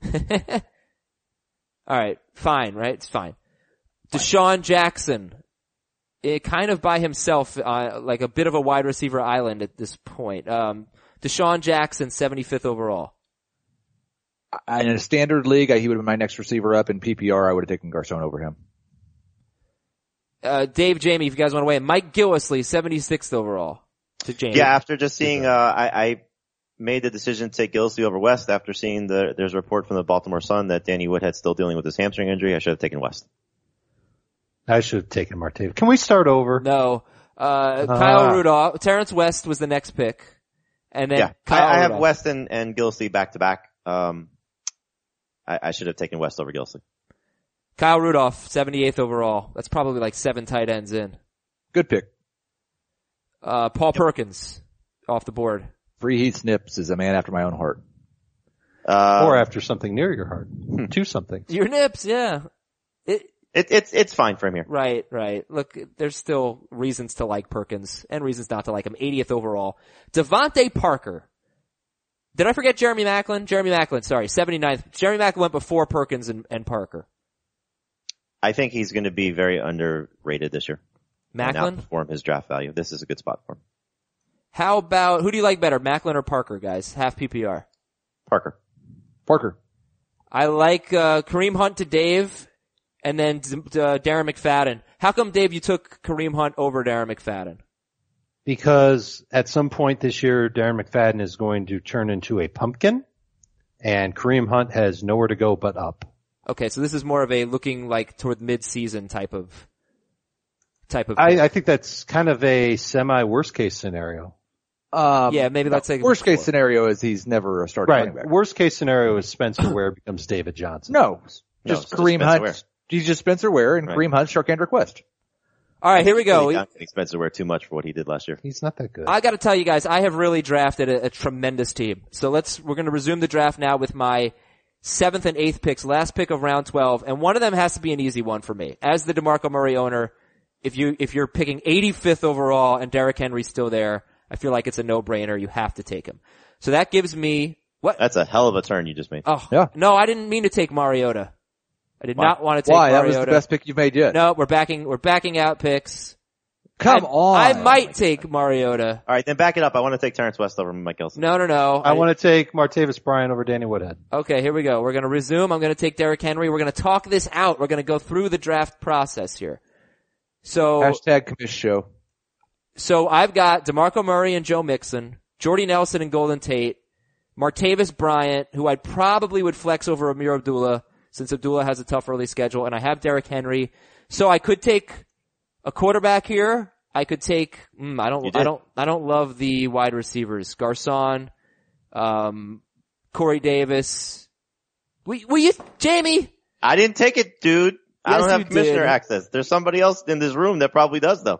All right, fine, right? It's fine. DeSean Jackson, it kind of by himself, uh, like a bit of a wide receiver island at this point. Um, DeSean Jackson, 75th overall. In a standard league, I- he would have been my next receiver up. In PPR, I would have taken Garcon over him. Uh, Dave Jamie, if you guys want to weigh in. Mike Gillislee, 76th overall. To Jamie. Yeah, after just seeing, uh, I, I made the decision to take Gillislee over West after seeing the, there's a report from the Baltimore Sun that Danny Woodhead's still dealing with his hamstring injury. I should have taken West. I should have taken Martavis. Can we start over? No. Uh. Kyle Rudolph, Terrence West was the next pick. And then yeah. Kyle I, I have West and, and Gillislee back to back. Um, I, I should have taken West over Gillislee. Kyle Rudolph, 78th overall. That's probably like seven tight ends in. Good pick. Uh, Paul Perkins, off the board. Free Heath Snips is a man after my own heart. Uh, or after something near your heart. Hmm. Two something. Your nips, yeah. It, it, it's, it's fine for him here. right, right. Look, there's still reasons to like Perkins and reasons not to like him. 80th overall. DeVante Parker. Did I forget Jeremy Maclin? Jeremy Maclin, sorry, 79th. Jeremy Maclin went before Perkins and, and Parker. I think he's going to be very underrated this year. And Maclin? outperform his draft value. This is a good spot for him. How about, who do you like better, Maclin or Parker, guys? Half PPR. Parker. Parker. I like, uh, Kareem Hunt to Dave and then D- D- Darren McFadden. How come, Dave, you took Kareem Hunt over Darren McFadden? Because at some point this year, Darren McFadden is going to turn into a pumpkin and Kareem Hunt has nowhere to go but up. Okay, so this is more of a looking like toward mid-season type of, type of. I, I think that's kind of a semi worst case scenario. Um, Yeah, maybe let's say worst case scenario is he's never a starting running Right. back. Worst case scenario is Spencer Ware becomes David Johnson. No, No, just it's just Kareem Spencer Hunt. Ware. He's just Spencer Ware and Right. Kareem Hunt, Charcandrick West. All right, here we go. Really not expensive wear too much for what he did last year. He's not that good. I got to tell you guys, I have really drafted a, a tremendous team. So let's we're going to resume the draft now with my seventh and eighth picks, last pick of round twelve, and one of them has to be an easy one for me. As the DeMarco Murray owner, if you if you're picking 85th overall and Derrick Henry's still there, I feel like it's a no brainer. You have to take him. So that gives me what? That's a hell of a turn you just made. Oh Yeah. no, I didn't mean to take Mariota. I did Why? not want to take Why? That was the best pick you've made yet. No, we're backing we're backing out picks. Come I, on. I might take Mariota. All right, then back it up. I want to take Terrence West over Mike Gilson. No, no, no. I want to take Martavis Bryant over Danny Woodhead. Okay, here we go. We're gonna resume. I'm gonna take Derrick Henry. We're gonna talk this out. We're gonna go through the draft process here. So, Hashtag commish show. So I've got DeMarco Murray and Joe Mixon, Jordy Nelson and Golden Tate, Martavis Bryant, who I probably would flex over Ameer Abdullah, since Abdullah has a tough early schedule, and I have Derrick Henry. So I could take a quarterback here. I could take, mm, I don't. I don't, I don't love the wide receivers. Garcon, um, Corey Davis. Will, will you, Jamie? I didn't take it, dude. I don't have commissioner did. access. There's somebody else in this room that probably does though.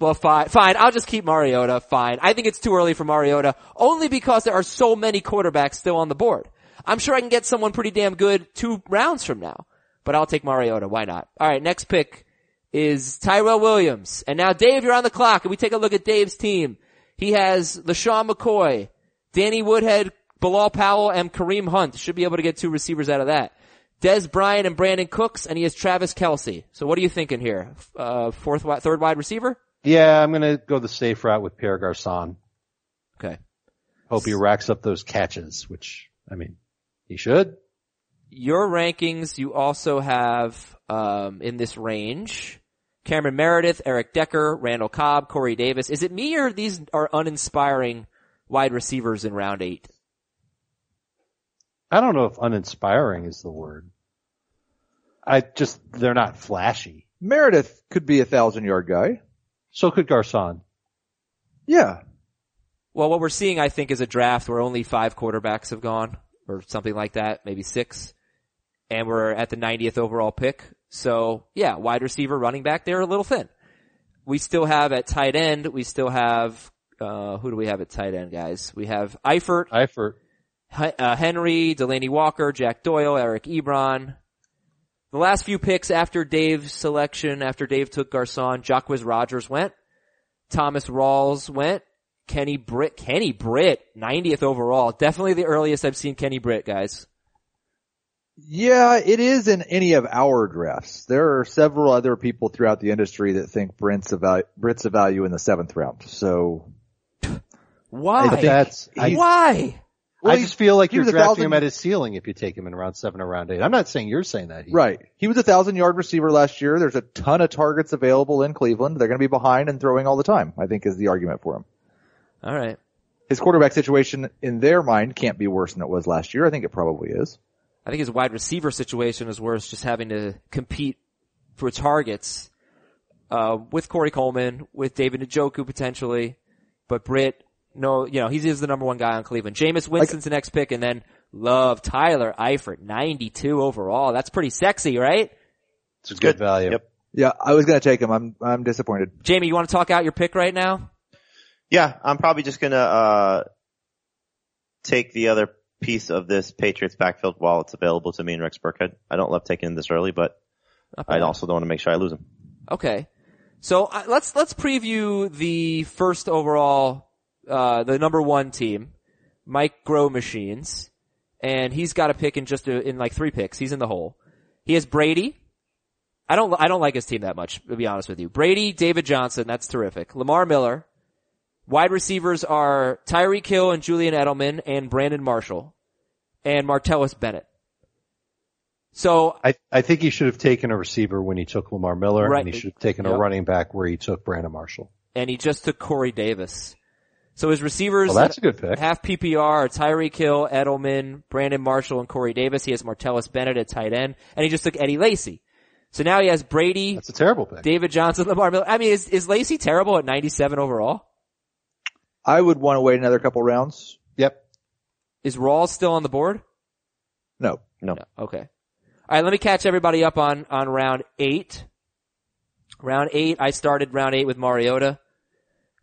Well, fine, fine. I'll just keep Mariota. Fine. I think it's too early for Mariota, only because there are so many quarterbacks still on the board. I'm sure I can get someone pretty damn good two rounds from now, but I'll take Mariota. Why not? All right, next pick is Tyrell Williams, and now Dave, you're on the clock, and we take a look at Dave's team. He has LeSean McCoy, Danny Woodhead, Bilal Powell, and Kareem Hunt. Should be able to get two receivers out of that. Dez Bryant and Brandin Cooks, and he has Travis Kelce. So what are you thinking here? Uh, fourth, third wide receiver? Yeah, I'm gonna go the safe route with Pierre Garcon. Okay. Hope he racks up those catches, which, I mean, he should. Your rankings, you also have, um, in this range, Cameron Meredith, Eric Decker, Randall Cobb, Corey Davis. Is it me or these are uninspiring wide receivers in round eight? I don't know if uninspiring is the word. I just, they're not flashy. Meredith could be a thousand yard guy. So could Garcon. Yeah. Well, what we're seeing, I think, is a draft where only five quarterbacks have gone, or something like that, maybe six, and we're at the 90th overall pick. So, yeah, wide receiver, running back, they're a little thin. We still have at tight end, we still have, uh, who do we have at tight end, guys? We have Eifert, Eifert. H- uh, Henry, Delanie Walker, Jack Doyle, Eric Ebron. The last few picks after Dave's selection, after Dave took Garcon, Jacquizz Rodgers went, Thomas Rawls went, Kenny Britt, Kenny Britt, 90th overall. Definitely the earliest I've seen Kenny Britt, guys. Yeah, it is in any of our drafts. There are several other people throughout the industry that think Brent's a value, Britt's a value in the seventh round. So Why? But that's, I, Why? Well, I just feel like you're drafting thousand- him at his ceiling if you take him in round seven or round eight. I'm not saying you're saying that. Heath. Right. He was a thousand yard receiver last year. There's a ton of targets available in Cleveland. They're going to be behind and throwing all the time, I think is the argument for him. Alright. His quarterback situation in their mind can't be worse than it was last year. I think it probably is. I think his wide receiver situation is worse, just having to compete for targets, uh, with Corey Coleman, with David Njoku potentially, but Britt, no, you know, he's, he's the number one guy on Cleveland. Jameis Winston's the next pick and then love Tyler Eifert, 92 overall. That's pretty sexy, right? It's a good, value. Yep. Yeah, I was going to take him. I'm, I'm disappointed. Jamie, you want to talk out your pick right now? Yeah, I'm probably just gonna, uh, take the other piece of this Patriots backfield while it's available to me and Rex Burkhead. I don't love taking him this early, but I also don't want to make sure I lose him. Okay. So uh, let's let's preview the first overall, uh, the number one team, Mike Grow Machines, and he's got a pick in just a, in like three picks. He's in the hole. He has Brady. I don't I don't like his team that much to be honest with you. Brady, David Johnson, that's terrific. Lamar Miller. Wide receivers are Tyreek Hill and Julian Edelman and Brandon Marshall and Martellus Bennett. So I, I think he should have taken a receiver when he took Lamar Miller, Right. and he should have taken Yep. a running back where he took Brandon Marshall. and he just took Corey Davis. So his receivers Well, that's a good pick. half PPR are Tyreek Hill, Edelman, Brandon Marshall, and Corey Davis. He has Martellus Bennett at tight end, and he just took Eddie Lacy. So now he has Brady, That's a terrible pick. David Johnson, Lamar Miller. I mean, is, is Lacy terrible at 97 overall? I would want to wait another couple rounds. Yep. Is Rawls still on the board? No. No. No. Okay. All right, let me catch everybody up on, on round eight. Round eight, I started round eight with Mariota.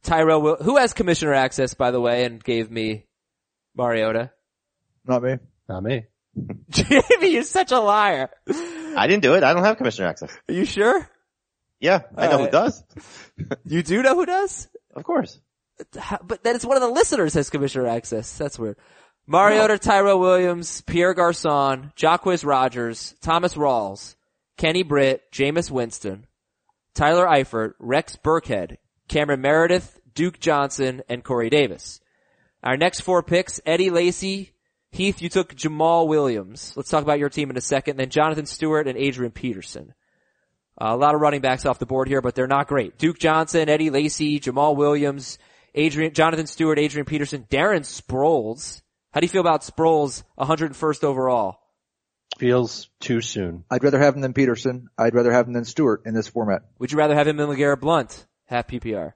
Tyrell will, who has commissioner access, by the way, and gave me Mariota? Not me. Not me. Jamie, you're such a liar. I didn't do it. I don't have commissioner access. Are you sure? Yeah, I know Alright. who does. You do know who does? Of course. But then it's one of the listeners has commissioner access. That's weird. Mariota, Tyrell Williams, Pierre Garcon, Jacquizz Rodgers, Thomas Rawls, Kenny Britt, Jameis Winston, Tyler Eifert, Rex Burkhead, Cameron Meredith, Duke Johnson, and Corey Davis. Our next four picks, Eddie Lacy, Heath, you took Jamaal Williams. Let's talk about your team in a second. Then Jonathan Stewart and Adrian Peterson. Uh, a lot of running backs off the board here, but they're not great. Duke Johnson, Eddie Lacy, Jamaal Williams, Adrian, Jonathan Stewart, Adrian Peterson, Darren Sproles. How do you feel about Sproles, 101st overall? Feels too soon. I'd rather have him than Peterson. I'd rather have him than Stewart in this format. Would you rather have him than LeGarrette Blunt, half PPR?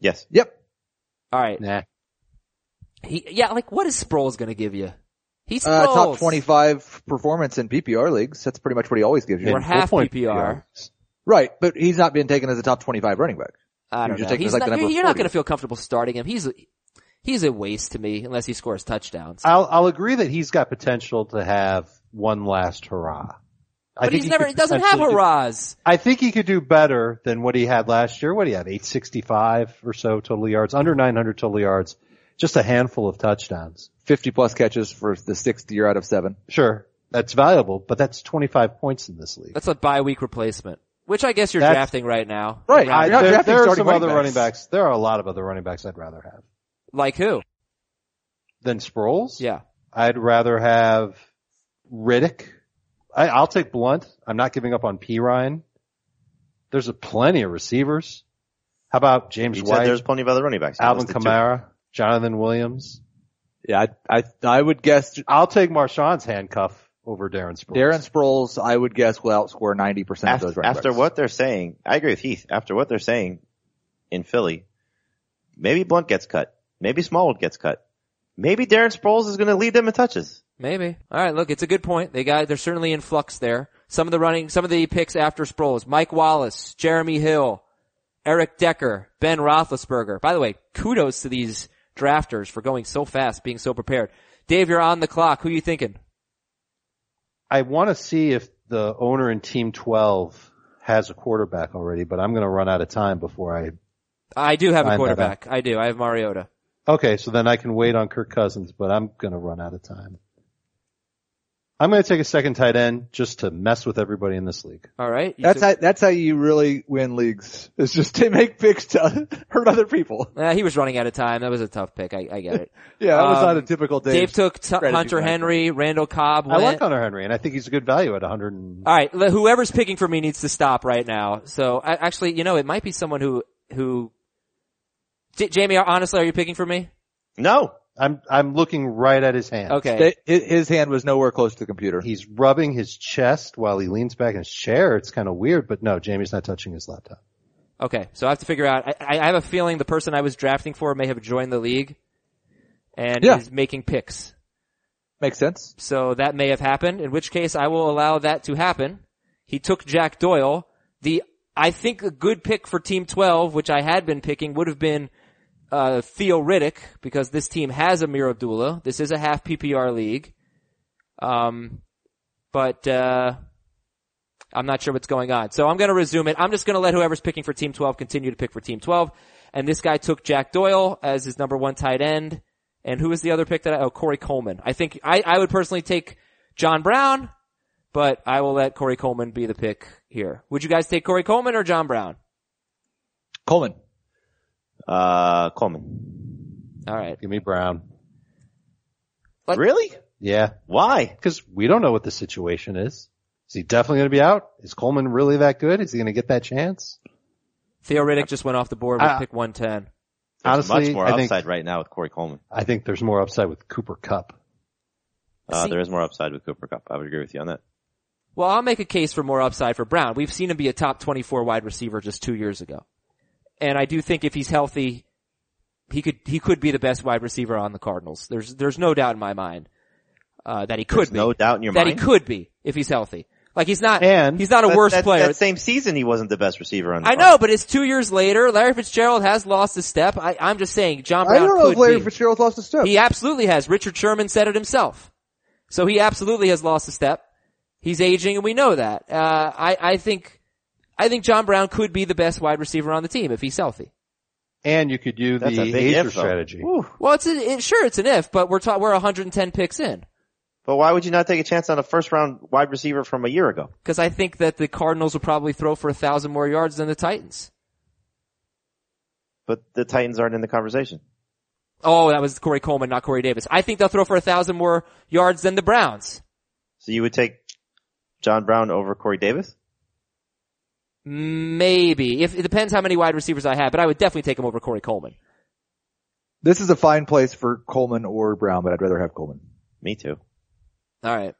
Yes. Yep. Alright. Nah. He, yeah, like what is Sproles gonna give you? He's Uh, top 25 performance in PPR leagues. That's pretty much what he always gives you. Or In half full point PPR. Right, but he's not being taken as a top 25 running back. I don't You're know. He's like not, you're, you're not gonna feel comfortable starting him. He's a, he's a waste to me unless he scores touchdowns. I'll, I'll agree that he's got potential to have one last hurrah. But think he's never, could he doesn't have a potentially do- Raz. I think he could do better than what he had last year. What do you have? 865 or so total yards, under 900 total yards, just a handful of touchdowns. 50 plus catches for the sixth year out of seven. Sure, that's valuable, but that's 25 points in this league. That's a bye week replacement, which I guess you're That's- drafting right now. Right. Around- there, drafting there are some running other backs. running backs. There are a lot of other running backs I'd rather have like who? than Sproles. Yeah. I'd rather have Riddick. I, I'll take Blunt. I'm not giving up on P. Ryan. There's a plenty of receivers. How about James You White, said there's plenty of other running backs. Alvin listed two. Kamara, Jonathan Williams? Yeah, I, I, I would guess I'll take Marshawn's handcuff over Darren Sproles. Darren Sproles, I would guess will outscore 90% of those running after backs. what they're saying, I agree with Heath. After what they're saying in Philly, maybe Blunt gets cut. Maybe Smallwood gets cut. Maybe Darren Sproles is going to lead them in touches. Maybe. All right. Look, it's a good point. They got, they're certainly in flux there. Some of the running, some of the picks after Sproles, Mike Wallace, Jeremy Hill, Eric Decker, Ben Roethlisberger. By the way, kudos to these drafters for going so fast, being so prepared. Dave, you're on the clock. Who are you thinking? I want to see if the owner in Team 12 has a quarterback already, but I'm going to run out of time before I. I do have a quarterback. I do. I have Mariota. Okay, so then I can wait on Kirk Cousins, but I'm going to run out of time. I'm going to take a second tight end just to mess with everybody in this league. All right. That's took- how, that's how you really win leagues. It's just to make picks to hurt other people. Yeah, he was running out of time. That was a tough pick. I, I get it. Yeah, that was Um, not a typical Dave. Dave took T- Hunter tonight. Henry, Randall Cobb. Went. I like Hunter Henry, and I think he's a good value at 100. And, All right, whoever's picking for me needs to stop right now. So I, actually, you know, it might be someone who who. J- Jamie, honestly, are you picking for me? No. I'm I'm looking right at his hand. Okay. His his hand was nowhere close to the computer. He's rubbing his chest while he leans back in his chair. It's kind of weird, but no, Jamie's not touching his laptop. Okay. So I have to figure out. I, I have a feeling the person I was drafting for may have joined the league, and Yeah. is making picks. Makes sense. So that may have happened. In which case, I will allow that to happen. He took Jack Doyle. The I think a good pick for Team 12, which I had been picking, would have been uh, Theo Riddick because this team has Ameer Abdullah. This is a half PPR league. Um, but uh, I'm not sure what's going on. So I'm going to resume it. I'm just going to let whoever's picking for Team 12 continue to pick for Team 12. And this guy took Jack Doyle as his number one tight end. And who was the other pick that I, oh, Corey Coleman. I think I, I would personally take John Brown, but I will let Corey Coleman be the pick here. Would you guys take Corey Coleman or John Brown? Coleman. Uh, Coleman. All right. Give me Brown. But- really? Yeah, Why? because we don't know what the situation is. Is he definitely going to be out? Is Coleman really that good? Is he going to get that chance? Theo Riddick just went off the board with I- pick 110. There's Honestly, much more I think- upside right now with Corey Coleman. I think there's more upside with Cooper Kupp. Uh, See- there is more upside with Cooper Kupp. I would agree with you on that. Well, I'll make a case for more upside for Brown. We've seen him be a top 24 wide receiver just two years ago. And I do think if he's healthy, he could, he could be the best wide receiver on the Cardinals. There's, there's no doubt in my mind, uh, that he could There's be. no doubt in your that mind. he could be if he's healthy. Like he's not, And- he's not a But worse that, player. That same season, he wasn't the best receiver on. The I know, but it's two years later. Larry Fitzgerald has lost a step. I, I'm just saying, John Brown I don't know could if Larry be. Fitzgerald lost a step. He absolutely has. Richard Sherman said it himself. So he absolutely has lost a step. He's aging and we know that. Uh, I, I think, I think John Brown could be the best wide receiver on the team if he's healthy. And you could do That's the a Azer if, strategy. Whew. Well, it's a, it, sure, it's an if, but we're ta- we're 110 picks in. But why would you not take a chance on a first round wide receiver from a year ago? Cause I think that the Cardinals will probably throw for a thousand more yards than the Titans. But the Titans aren't in the conversation. Oh, that was Corey Coleman, not Corey Davis. I think they'll throw for a thousand more yards than the Browns. So you would take John Brown over Corey Davis? Maybe. If, it depends how many wide receivers I have, but I would definitely take him over Corey Coleman. This is a fine place for Coleman or Brown, but I'd rather have Coleman. Me too. All right.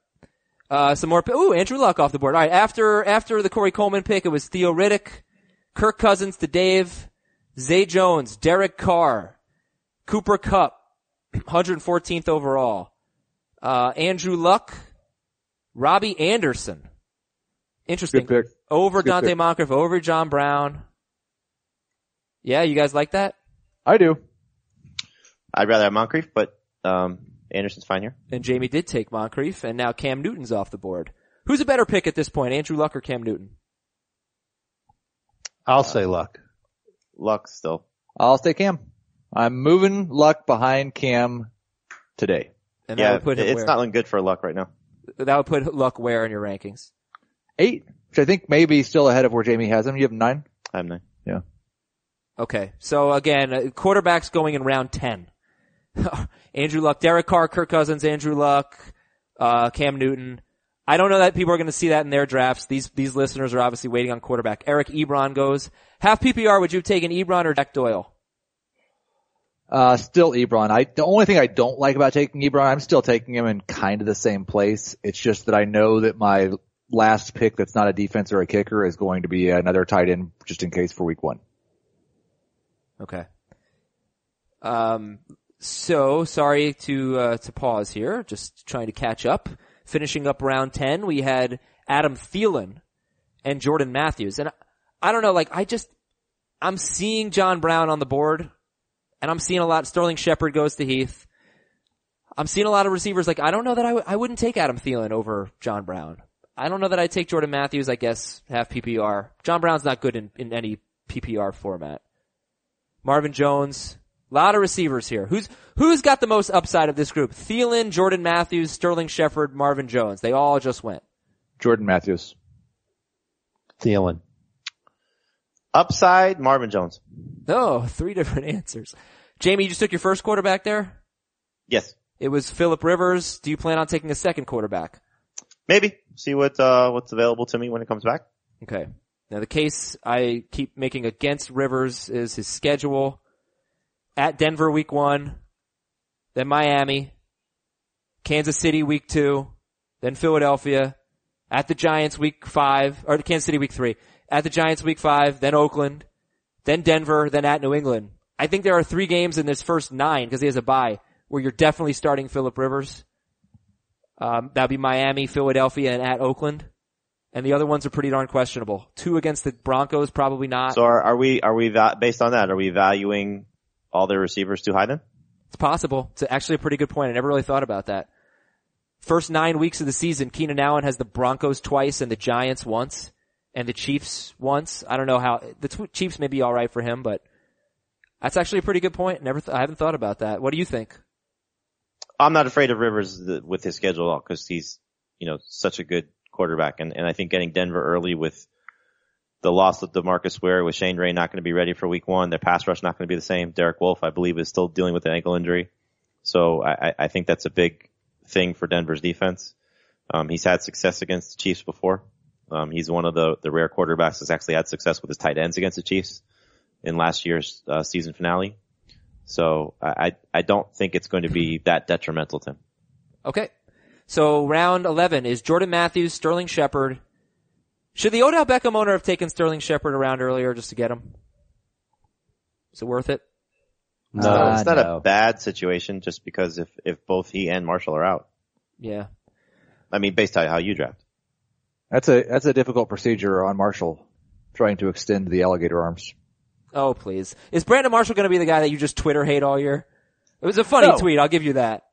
Uh, some more. Ooh, Andrew Luck off the board. All right. After after the Corey Coleman pick, it was Theo Riddick, Kirk Cousins to Dave, Zay Jones, Derek Carr, Cooper Kupp, 114th overall. Uh, Andrew Luck, Robbie Anderson. Interesting. Good pick. Over Good Donte pick. Moncrief, over John Brown. Yeah, you guys like that? I do. I'd rather have Moncrief, but um, Anderson's fine here. And Jamie did take Moncrief, and now Cam Newton's off the board. Who's a better pick at this point, Andrew Luck or Cam Newton? I'll say luck. Luck still. I'll say Cam. I'm moving Luck behind Cam today. And that Yeah, would put him it's where? not looking good for Luck right now. that would put Luck where in your rankings? Eight, which I think may be still ahead of where Jamie has him. You have nine? I have nine. Yeah. Okay. So again, uh, quarterbacks going in round 10. Andrew Luck, Derek Carr, Kirk Cousins, Andrew Luck, uh, Cam Newton. I don't know that people are going to see that in their drafts. These, these listeners are obviously waiting on quarterback. Eric Ebron goes. Half PPR, would you have taken Ebron or Jack Doyle? Uh, still Ebron. I, the only thing I don't like about taking Ebron, I'm still taking him in kind of the same place. It's just that I know that my last pick that's not a defense or a kicker is going to be another tight end just in case for week one. Okay. Um, so sorry to, uh, to pause here. Just trying to catch up. Finishing up round 10, we had Adam Thielen and Jordan Matthews. And I, I don't know, like I just, I'm seeing John Brown on the board and I'm seeing a lot, Sterling Shepard goes to Heath. I'm seeing a lot of receivers like I don't know that I w- I wouldn't take Adam Thielen over John Brown. I don't know that I'd take Jordan Matthews, I guess, half PPR. John Brown's not good in, in any PPR format. Marvin Jones. A lot of receivers here. Who's who's got the most upside of this group? Thielen, Jordan Matthews, Sterling Shepard, Marvin Jones. They all just went. Jordan Matthews. Thielen. Upside, Marvin Jones. Oh, three different answers. Jamie, you just took your first quarterback there? Yes. It was Philip Rivers. Do you plan on taking a second quarterback? Maybe. See what, uh, what's available to me when it comes back. Okay. Now the case I keep making against Rivers is his schedule. At Denver week one, then Miami, Kansas City week two, then Philadelphia, at the Giants week five, or Kansas City week three, at the Giants week five, then Oakland, then Denver, then at New England. I think there are three games in this first nine, because he has a bye, where you're definitely starting Philip Rivers. Um, that'd be Miami, Philadelphia, and at Oakland. And the other ones are pretty darn questionable. Two against the Broncos, probably not. So are, are we, are we, va- based on that, are we valuing all their receivers too high then? It's possible. It's actually a pretty good point. I never really thought about that. First nine weeks of the season, Keenan Allen has the Broncos twice and the Giants once and the Chiefs once. I don't know how the Chiefs may be all right for him, but that's actually a pretty good point. Never, th- I haven't thought about that. What do you think? I'm not afraid of Rivers with his schedule at all because he's, you know, such a good quarterback. And, and I think getting Denver early with the loss of DeMarcus Ware with Shane Ray not going to be ready for week one. Their pass rush not going to be the same. Derek Wolfe, I believe, is still dealing with an ankle injury. So I, I- think that's a big thing for Denver's defense. Um, he's had success against the Chiefs before. Um, he's one of the, the rare quarterbacks that's actually had success with his tight ends against the Chiefs in last year's uh, season finale. So I, I I don't think it's going to be that detrimental to him. Okay. So round 11 is Jordan Matthews, Sterling Shepard. Should the Odell Beckham owner have taken Sterling Shepard around earlier just to get him? Is it worth it? No. Uh, it's not no. a bad situation just because if, if both he and Marshall are out. Yeah. I mean, based on how you draft. That's a, that's a difficult procedure on Marshall trying to extend the alligator arms. Oh, please. Is Brandon Marshall going to be the guy that you just Twitter hate all year? It was a funny No. tweet. I'll give you that.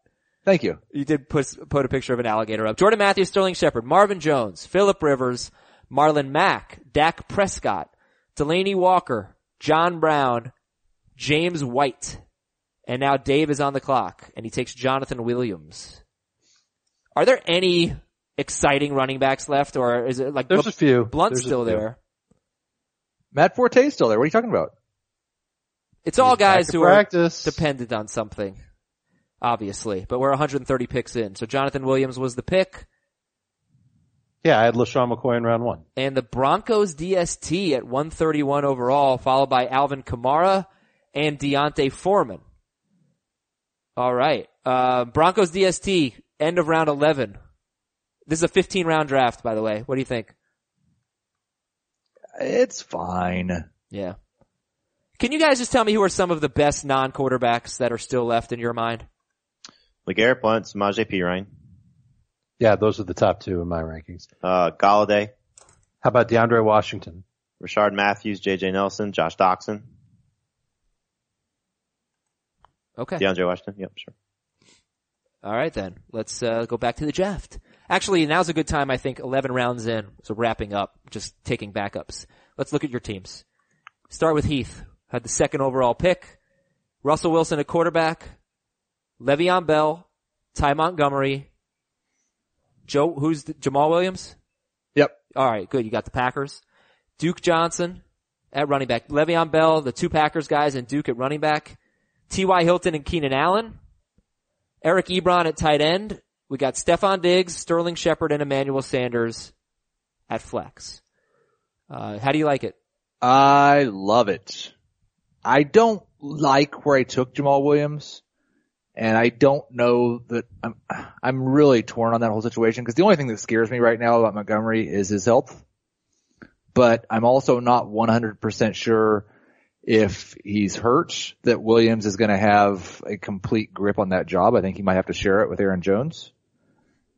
Thank you. You did put, put a picture of an alligator up. Jordan Matthews, Sterling Shepard, Marvin Jones, Philip Rivers, Marlon Mack, Dak Prescott, Delanie Walker, John Brown, James White, and now Dave is on the clock and he takes Jonathan Williams. Are there any exciting running backs left or is it like There's a few. Blunt's There's still few. there? Matt Forte's still there. What are you talking about? It's all He's guys to who are practice. dependent on something, obviously. But we're 130 picks in. So Jonathan Williams was the pick, Yeah, I had LeSean McCoy in round one. and the Broncos DST at 131 overall, followed by Alvin Kamara and D'Onta Foreman. All right, uh, Broncos DST end of round 11. This is a 15 round draft, by the way. What do you think? It's fine. Yeah. Can you guys just tell me who are some of the best non-quarterbacks that are still left in your mind? LeGarrette Blunt, Samaje Perine, Yeah, those are the top two in my rankings. uh, Golladay, How about DeAndre Washington? Rishard Matthews, JJ Nelson, Josh Doctson, Okay. DeAndre Washington. Yep, sure. All right then. Let's uh, go back to the draft. Actually, now's a good time, I think, 11 rounds in, so wrapping up, just taking backups. Let's look at your teams. Start with Heath, had the second overall pick. Russell Wilson at quarterback. Le'Veon Bell, Ty Montgomery, Joe, who's the, Jamaal Williams? Yep. Alright, good. You got the Packers. Duke Johnson at running back. Le'Veon Bell, the two Packers guys, and Duke at running back. T.Y. Hilton and Keenan Allen. Eric Ebron at tight end. We got Stefon Diggs, Sterling Shepard, and Emmanuel Sanders at flex. Uh, how do you like it? I love it. I don't like where I took Jamaal Williams. And I don't know that I'm, I'm really torn on that whole situation because the only thing that scares me right now about Montgomery is his health. But I'm also not 100% sure if he's hurt that Williams is going to have a complete grip on that job. I think he might have to share it with Aaron Jones.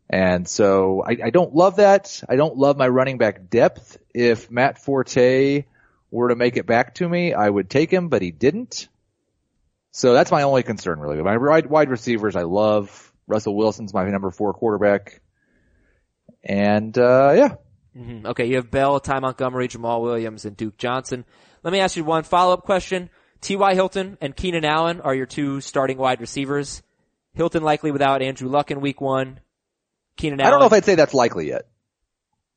And so I, I don't love that. I don't love my running back depth. If Matt Forte were to make it back to me, I would take him, but he didn't. So that's my only concern really. My wide receivers I love. Russell Wilson's my number four quarterback. And, uh, yeah. Mm-hmm. Okay, you have Bell, Ty Montgomery, Jamaal Williams, and Duke Johnson. Let me ask you one follow-up question. T.Y. Hilton and Keenan Allen are your two starting wide receivers. Hilton likely without Andrew Luck in week one. Keenan Allen. I don't know if I'd say that's likely yet.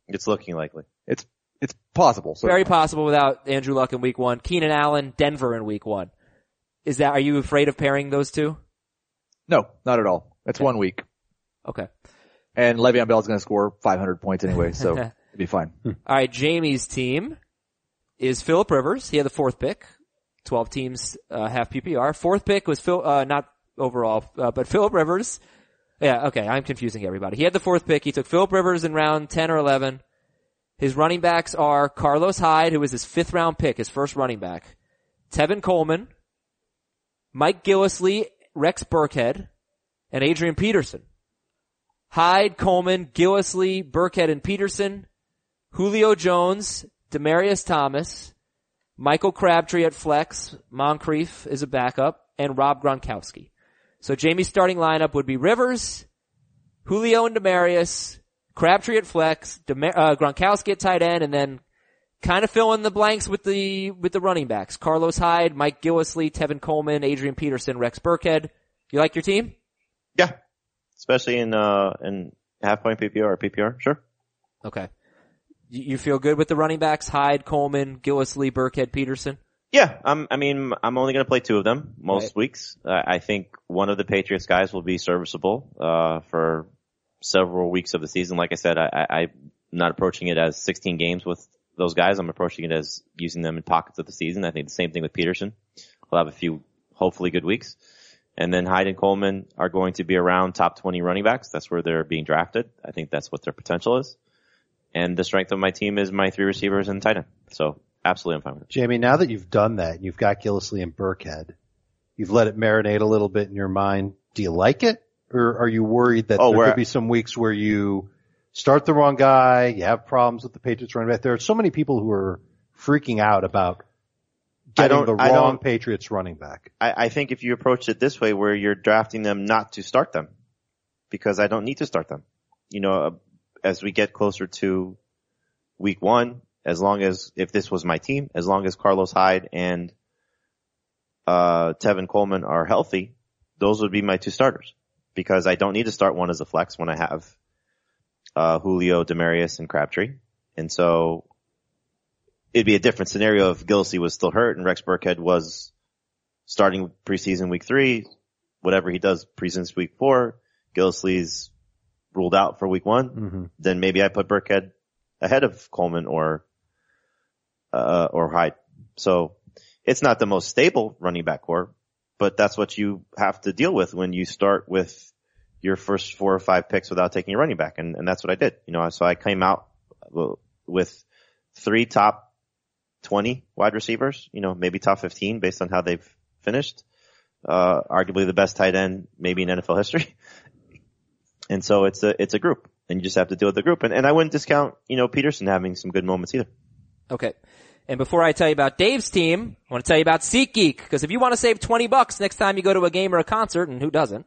It's looking likely. It's, it's possible. Very possible without Andrew Luck in week one. Keenan Allen, Denver in week one. Is that, are you afraid of pairing those two? No, not at all. It's Okay. one week. Okay. And Le'Veon Bell's going to score 500 points anyway, so it'd be fine. Alright, Jamie's team is Philip Rivers. He had the fourth pick. 12 teams, uh, half PPR. Fourth pick was Phil, uh, not overall, uh, but Philip Rivers. Yeah, okay, I'm confusing everybody. He had the fourth pick. He took Philip Rivers in round 10 or 11. His running backs are Carlos Hyde, who was his fifth round pick, his first running back. Tevin Coleman, Mike Gillislee, Rex Burkhead, and Adrian Peterson. Hyde, Coleman, Gillislee, Burkhead, and Peterson. Julio Jones, Demaryius Thomas, Michael Crabtree at flex, Moncrief is a backup, and Rob Gronkowski. So Jamie's starting lineup would be Rivers, Julio and Demaryius, Crabtree at flex, Demar- uh, Gronkowski at tight end, and then kind of fill in the blanks with the with the running backs: Carlos Hyde, Mike Gillislee, Tevin Coleman, Adrian Peterson, Rex Burkhead. You like your team? Yeah. Especially in, uh, in half point PPR or PPR. Sure. Okay. You you feel good with the running backs: Hyde, Coleman, Gillislee, Burkhead, Peterson. Yeah, I'm, I mean, I'm only going to play two of them most Right. weeks. Uh, I think one of the Patriots guys will be serviceable uh, for several weeks of the season. Like I said, I, I, I'm not approaching it as 16 games with those guys. I'm approaching it as using them in pockets of the season. I think the same thing with Peterson. We'll have a few hopefully good weeks. And then Hyde and Coleman are going to be around top 20 running backs. That's where they're being drafted. I think that's what their potential is. And the strength of my team is my three receivers and tight end. So absolutely I'm fine with it. Jamie, now that you've done that, and you've got Gillislee and Burkhead, you've let it marinate a little bit in your mind. Do you like it? Or are you worried that Oh, there could be some weeks where you start the wrong guy, you have problems with the Patriots running back? There are so many people who are freaking out about getting the I wrong don't- Patriots running back. I, I think if you approach it this way where you're drafting them not to start them because I don't need to start them. You know, uh, as we get closer to week one, as long as, if this was my team, as long as Carlos Hyde and, uh, Tevin Coleman are healthy, those would be my two starters because I don't need to start one as a flex when I have, uh, Julio, Demaryius, and Crabtree. And so it'd be a different scenario if Gillislee was still hurt and Rex Burkhead was starting preseason week three, whatever he does preseason week four, Gillislee's ruled out for week one, Mm-hmm. then maybe I put Burkhead ahead of Coleman or, uh, or Hyde. So it's not the most stable running back core, but that's what you have to deal with when you start with your first four or five picks without taking a running back. And, and that's what I did. You know, so I came out with three top 20 wide receivers, you know, maybe top 15 based on how they've finished. Uh, arguably the best tight end maybe in NFL history. And so it's a, it's a group and you just have to deal with the group. And, and I wouldn't discount, you know, Peterson having some good moments either. Okay. And before I tell you about Dave's team, I want to tell you about SeatGeek. Because if you want to save 20 bucks next time you go to a game or a concert, and who doesn't,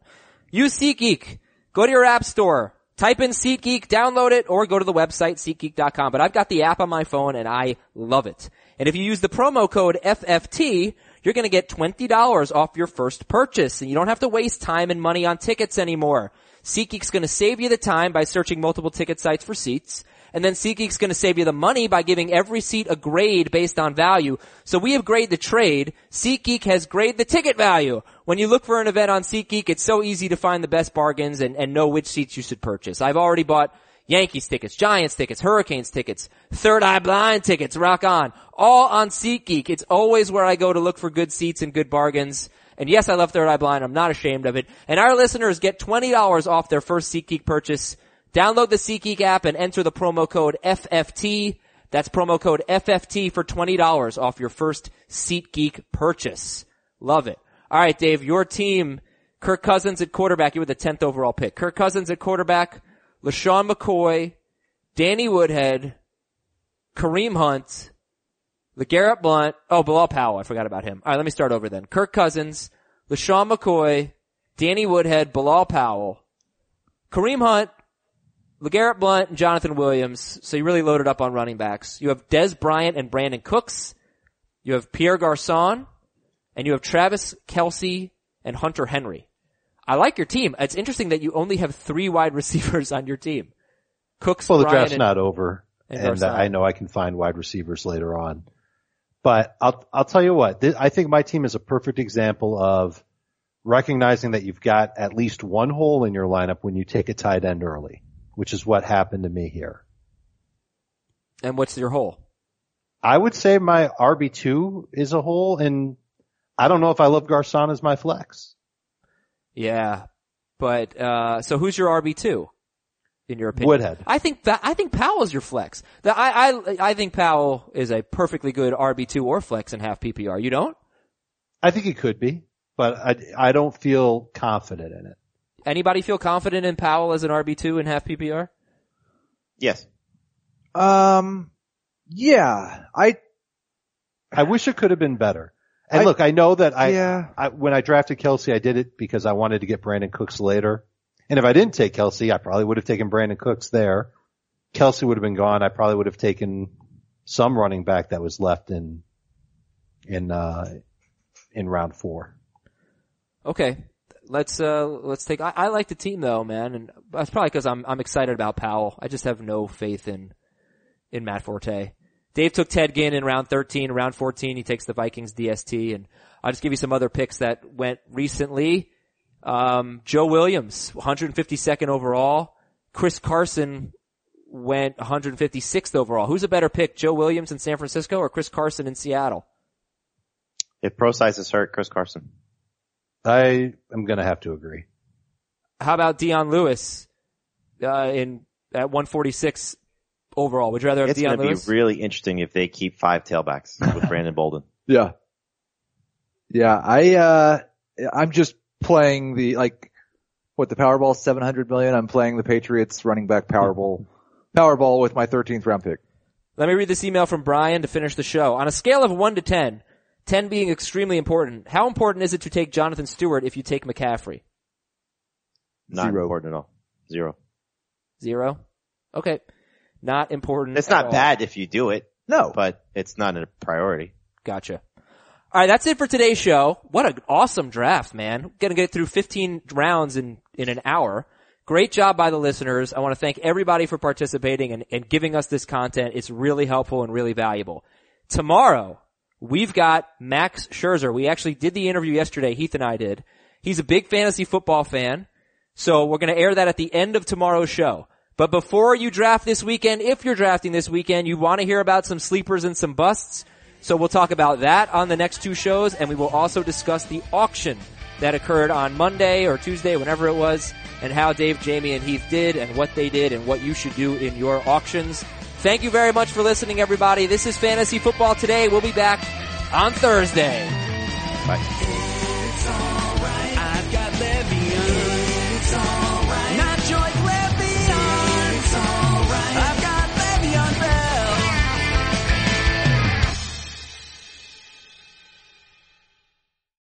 use SeatGeek. Go to your app store, Type in SeatGeek, download it, or go to the website, SeatGeek.com. But I've got the app on my phone and I love it. And if you use the promo code FFT, you're gonna get $20 off your first purchase. And you don't have to waste time and money on tickets anymore. SeatGeek's gonna save you the time by searching multiple ticket sites for seats. And then SeatGeek's gonna save you the money by giving every seat a grade based on value. So we have grade the trade. SeatGeek has grade the ticket value. When you look for an event on SeatGeek, it's so easy to find the best bargains and, and know which seats you should purchase. I've already bought Yankees tickets, Giants tickets, Hurricanes tickets, Third Eye Blind tickets, rock on. All on SeatGeek. It's always where I go to look for good seats and good bargains. And yes, I love Third Eye Blind. I'm not ashamed of it. And our listeners get $20 off their first SeatGeek purchase. Download the SeatGeek app and enter the promo code FFT. That's promo code FFT for $20 off your first SeatGeek purchase. Love it. All right, Dave, your team, Kirk Cousins at quarterback. You were the 10th overall pick. Kirk Cousins at quarterback, LeSean McCoy, Danny Woodhead, Kareem Hunt, LeGarrette Blunt. Oh, Bilal Powell. I forgot about him. All right, let me start over then. Kirk Cousins, LeSean McCoy, Danny Woodhead, Bilal Powell, Kareem Hunt, LeGarrette Blunt, and Jonathan Williams. So you really loaded up on running backs. You have Dez Bryant and Brandin Cooks. You have Pierre Garcon, and you have Travis Kelce and Hunter Henry. I like your team. It's interesting that you only have three wide receivers on your team. Cooks, Well, the Bryant, draft's and- not over, and and, uh, I know I can find wide receivers later on. But I'll I'll tell you what. Th- I think my team is a perfect example of recognizing that you've got at least one hole in your lineup when you take a tight end early, which is what happened to me here. and what's your hole? I would say my RB two is a hole, and I don't know if I love Garcon as my flex. Yeah, but uh, so who's your RB two? In your opinion, Woodhead. I think that I think Powell's your flex. That I I I think Powell is a perfectly good RB two or flex in half PPR. You don't? I think it could be, but I I don't feel confident in it. Anybody feel confident in Powell as an RB two in half PPR? Yes. Um, yeah, I, I wish it could have been better. And I- look, I know that I, Yeah. I, when I drafted Kelce, I did it because I wanted to get Brandin Cooks later. And if I didn't take Kelce, I probably would have taken Brandin Cooks there. Kelce would have been gone. I probably would have taken some running back that was left in, in, uh, in round four. Okay, let's uh let's take. I, I like the team though, man, and that's probably because I'm I'm excited about Powell. I just have no faith in in Matt Forte. Dave took Ted Ginn in round 13. Round 14, he takes the Vikings DST, and I'll just give you some other picks that went recently. Um, Joe Williams, 152nd overall. Chris Carson went 156th overall. Who's a better pick, Joe Williams in San Francisco or Chris Carson in Seattle? If Prosise is hurt, Chris Carson. I am going to have to agree. How about Dion Lewis uh, in at 146 overall? Would you rather have It's Dion going to be really interesting if they keep five tailbacks with Brandon Bolden. yeah, yeah, I, uh, I'm just playing the, like, what, the Powerball 700 million? I'm playing the Patriots running back Powerball, Powerball with my 13th round pick. Let me read this email from Brian to finish the show. On a scale of 1 to 10, 10 being extremely important, how important is it to take Jonathan Stewart if you take McCaffrey? Not Zero. important at all. Zero. Zero? Okay. Not important. It's at not all. bad if you do it, No. but it's not a priority. Gotcha. All right, that's it for today's show. What an awesome draft, man. Gonna get through 15 rounds in, in an hour. Great job by the listeners. I want to thank everybody for participating and, and giving us this content. It's really helpful and really valuable. Tomorrow, we've got Max Scherzer. We actually did the interview yesterday. Heath and I did. He's a big fantasy football fan. So we're going to air that at the end of tomorrow's show. But before you draft this weekend, if you're drafting this weekend, you want to hear about some sleepers and some busts. So we'll talk about that on the next two shows and we will also discuss the auction that occurred on Monday or Tuesday, whenever it was, and how Dave, Jamie, and Heath did and what they did and what you should do in your auctions. Thank you very much for listening, everybody. This is Fantasy Football Today. We'll be back on Thursday. Bye. I've got Levy